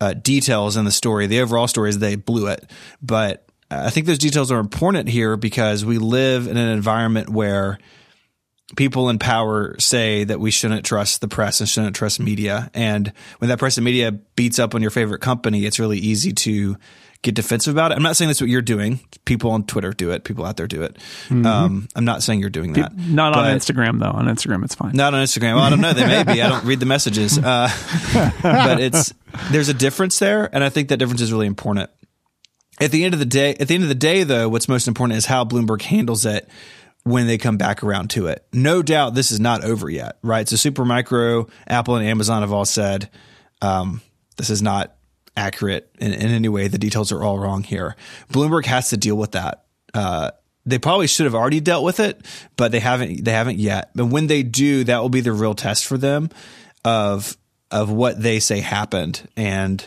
uh, details in the story. The overall story is they blew it. But I think those details are important here because we live in an environment where people in power say that we shouldn't trust the press and shouldn't trust media. And when that press and media beats up on your favorite company, it's really easy to get defensive about it. I'm not saying that's what you're doing. People on Twitter do it. People out there do it. Mm-hmm. Um, I'm not saying you're doing that. Not on Instagram though. On Instagram, it's fine. Not on Instagram. Well, I don't know. They may be. I don't read the messages. Uh, but it's there's a difference there, and I think that difference is really important. At the end of the day, at the end of the day, though, what's most important is how Bloomberg handles it when they come back around to it. No doubt this is not over yet, right? So Supermicro, Apple, and Amazon have all said um, this is not accurate in, in, any way. The details are all wrong here. Bloomberg has to deal with that. Uh, they probably should have already dealt with it, but they haven't. They haven't yet. But when they do, that will be the real test for them of of what they say happened. And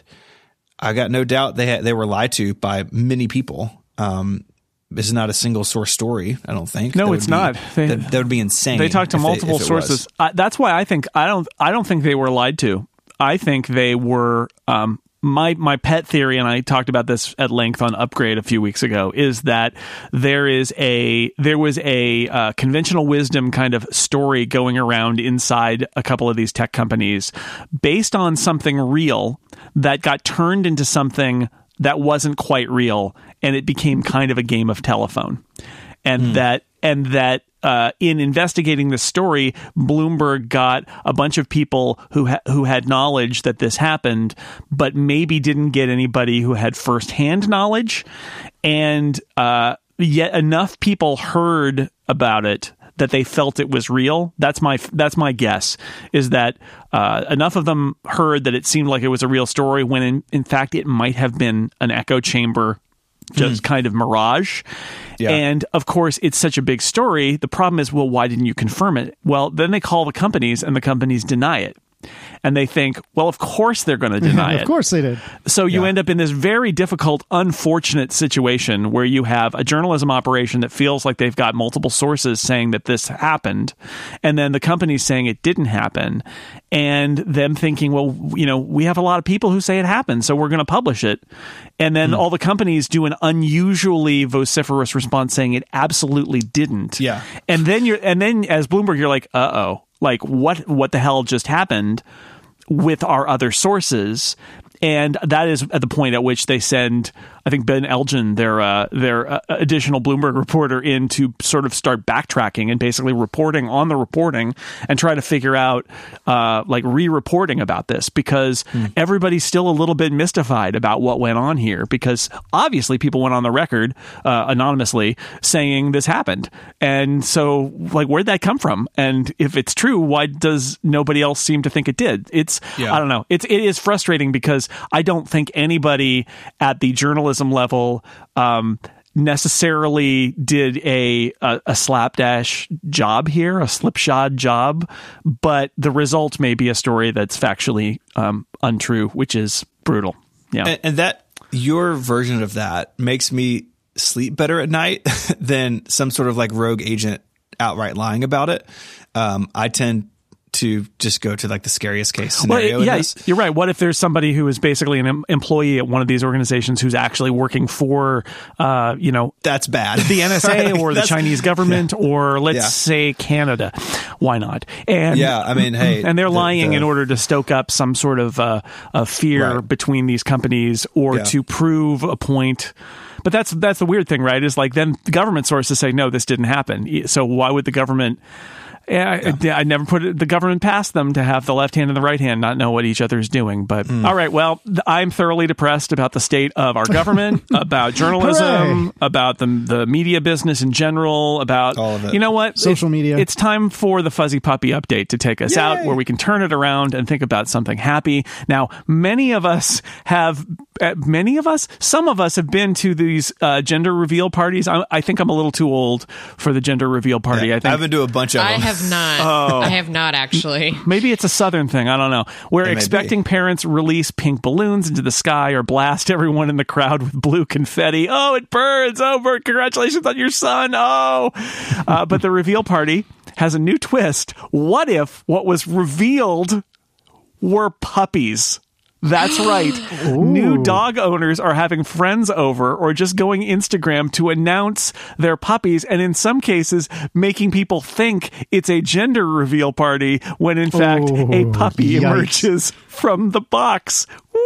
I got no doubt they had, they were lied to by many people. Um, this is not a single source story. I don't think. No, it's be, not. They, that, that, would be insane. They talked to multiple sources. I, that's why I think I don't. I don't think they were lied to. I think they were um, my my pet theory, and I talked about this at length on Upgrade a few weeks ago, is that there is a there was a uh, conventional wisdom kind of story going around inside a couple of these tech companies, based on something real that got turned into something that wasn't quite real, and it became kind of a game of telephone, and mm. that and that uh, in investigating the story, Bloomberg got a bunch of people who ha- who had knowledge that this happened, but maybe didn't get anybody who had firsthand knowledge, and uh, yet enough people heard about it that they felt it was real. That's my that's my guess. Is that uh, enough of them heard that it seemed like it was a real story when in, in fact it might have been an echo chamber just mm. kind of mirage. Yeah. And of course, it's such a big story. The problem is, well, why didn't you confirm it? Well, then they call the companies and the companies deny it and they think, well, of course they're going to deny it. of course they did. So you yeah. end up in this very difficult, unfortunate situation where you have a journalism operation that feels like they've got multiple sources saying that this happened, and then the company saying it didn't happen, and them thinking, well, you know, we have a lot of people who say it happened, so we're going to publish it. And then mm. all the companies do an unusually vociferous response saying it absolutely didn't. Yeah. And then you're, and then as Bloomberg, you're like, uh oh, like what what the hell just happened with our other sources. And that is at the point at which they send I think Ben Elgin, their uh, their uh, additional Bloomberg reporter, in to sort of start backtracking and basically reporting on the reporting and try to figure out uh, like re-reporting about this because mm. everybody's still a little bit mystified about what went on here because obviously people went on the record uh, anonymously saying this happened and so like where'd that come from and if it's true why does nobody else seem to think it did it's yeah. I don't know it's it is frustrating because I don't think anybody at the journalism journalism level um, necessarily did a, a, a slapdash job here, a slipshod job, but the result may be a story that's factually um, untrue, which is brutal. Yeah, and, and that your version of that makes me sleep better at night than some sort of like rogue agent outright lying about it. Um, I tend to just go to like the scariest case Well, scenario. in yeah, you're right. What if there's somebody who is basically an em- employee at one of these organizations who's actually working for, uh, you know, that's bad. the NSA or the Chinese government or let's Yeah. say Canada? Why not? And Yeah, I mean, hey, and they're the- lying the- in order to stoke up some sort of uh, of fear Right. between these companies or Yeah. to prove a point. But that's that's the weird thing, right? Is like then the government sources say no, this didn't happen. So why would the government? Yeah, I, I never put it, the government past them to have the left hand and the right hand not know what each other is doing. But Hmm. all right, well, I'm thoroughly depressed about the state of our government, about journalism, Hooray. about the the media business in general, about All of it. You know what? Social It- media. It's time for the fuzzy puppy update to take us out, where we can turn it around and think about something happy. Now, many of us have, uh, many of us, some of us have been to these uh, gender reveal parties. I, I think I'm a little too old for the gender reveal party. I think I've been to a bunch of I them. Have not. Oh. I have not actually. Maybe it's a southern thing. I don't know. Where may expecting parents release pink balloons into the sky or blast everyone in the crowd with blue confetti. Oh, it burns. Oh, Bert, congratulations on your son. Oh. Uh, but the reveal party has a new twist. What if what was revealed were puppies? That's right. New dog owners are having friends over or just going Instagram to announce their puppies, and in some cases, making people think it's a gender reveal party when in fact a Oh, puppy yikes. emerges from the box. Whee!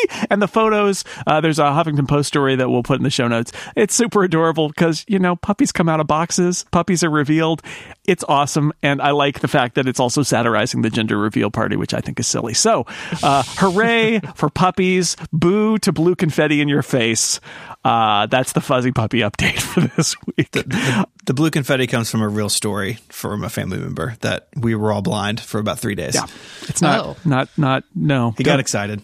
And the photos, uh, there's a Huffington Post story that we'll put in the show notes. It's super adorable because, you know, puppies come out of boxes, puppies are revealed. It's awesome. And I like the fact that it's also satirizing the gender reveal party, which I think is silly. So, uh, hooray for puppies, boo to blue confetti in your face. Uh, that's the fuzzy puppy update for this week. the blue confetti comes from a real story from a family member that we were all blind for about three days. Yeah. It's not, Oh. not, not, no. He got excited.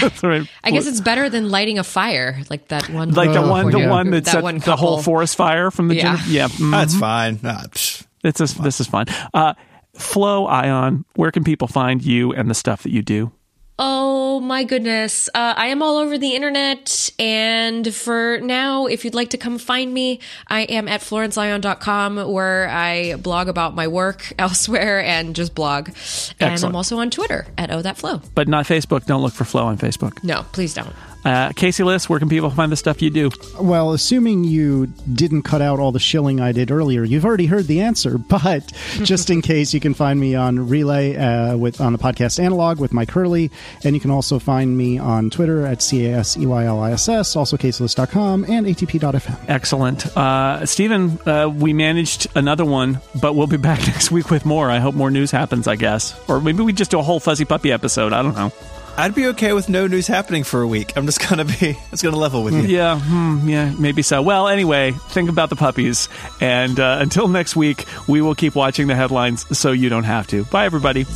That's right. I guess it's better than lighting a fire like that one. like the one, the one that, set one the whole forest fire from the Yeah. gender. Yeah, mm, That's fine. Nah, psh. it's a, this is fun. Uh, Flo Ion, where can people find you and the stuff that you do? Oh my goodness. Uh, I am all over the internet. And for now, if you'd like to come find me, I am at florenceIon.com where I blog about my work elsewhere and just blog. Excellent. And I'm also on Twitter at Oh That Flo. But not Facebook. Don't look for Flow on Facebook. No, please don't. Uh, Casey Liss, where can people find the stuff you do? Well, assuming you didn't cut out all the shilling I did earlier, you've already heard the answer. But just in case, you can find me on Relay uh, with on the podcast Analog with Mike Hurley, and you can also find me on Twitter at c a s e y l i s s, also caseyliss.com and atp.fm. Excellent. Uh, Stephen, uh, we managed another one, but we'll be back next week with more. I hope more news happens, I guess. Or maybe we just do a whole Fuzzy Puppy episode. I don't know. I'd be okay with no news happening for a week. I'm just gonna be. It's gonna level with you. Yeah, hmm, yeah, maybe so. Well, anyway, think about the puppies. And uh, until next week, we will keep watching the headlines so you don't have to. Bye, everybody.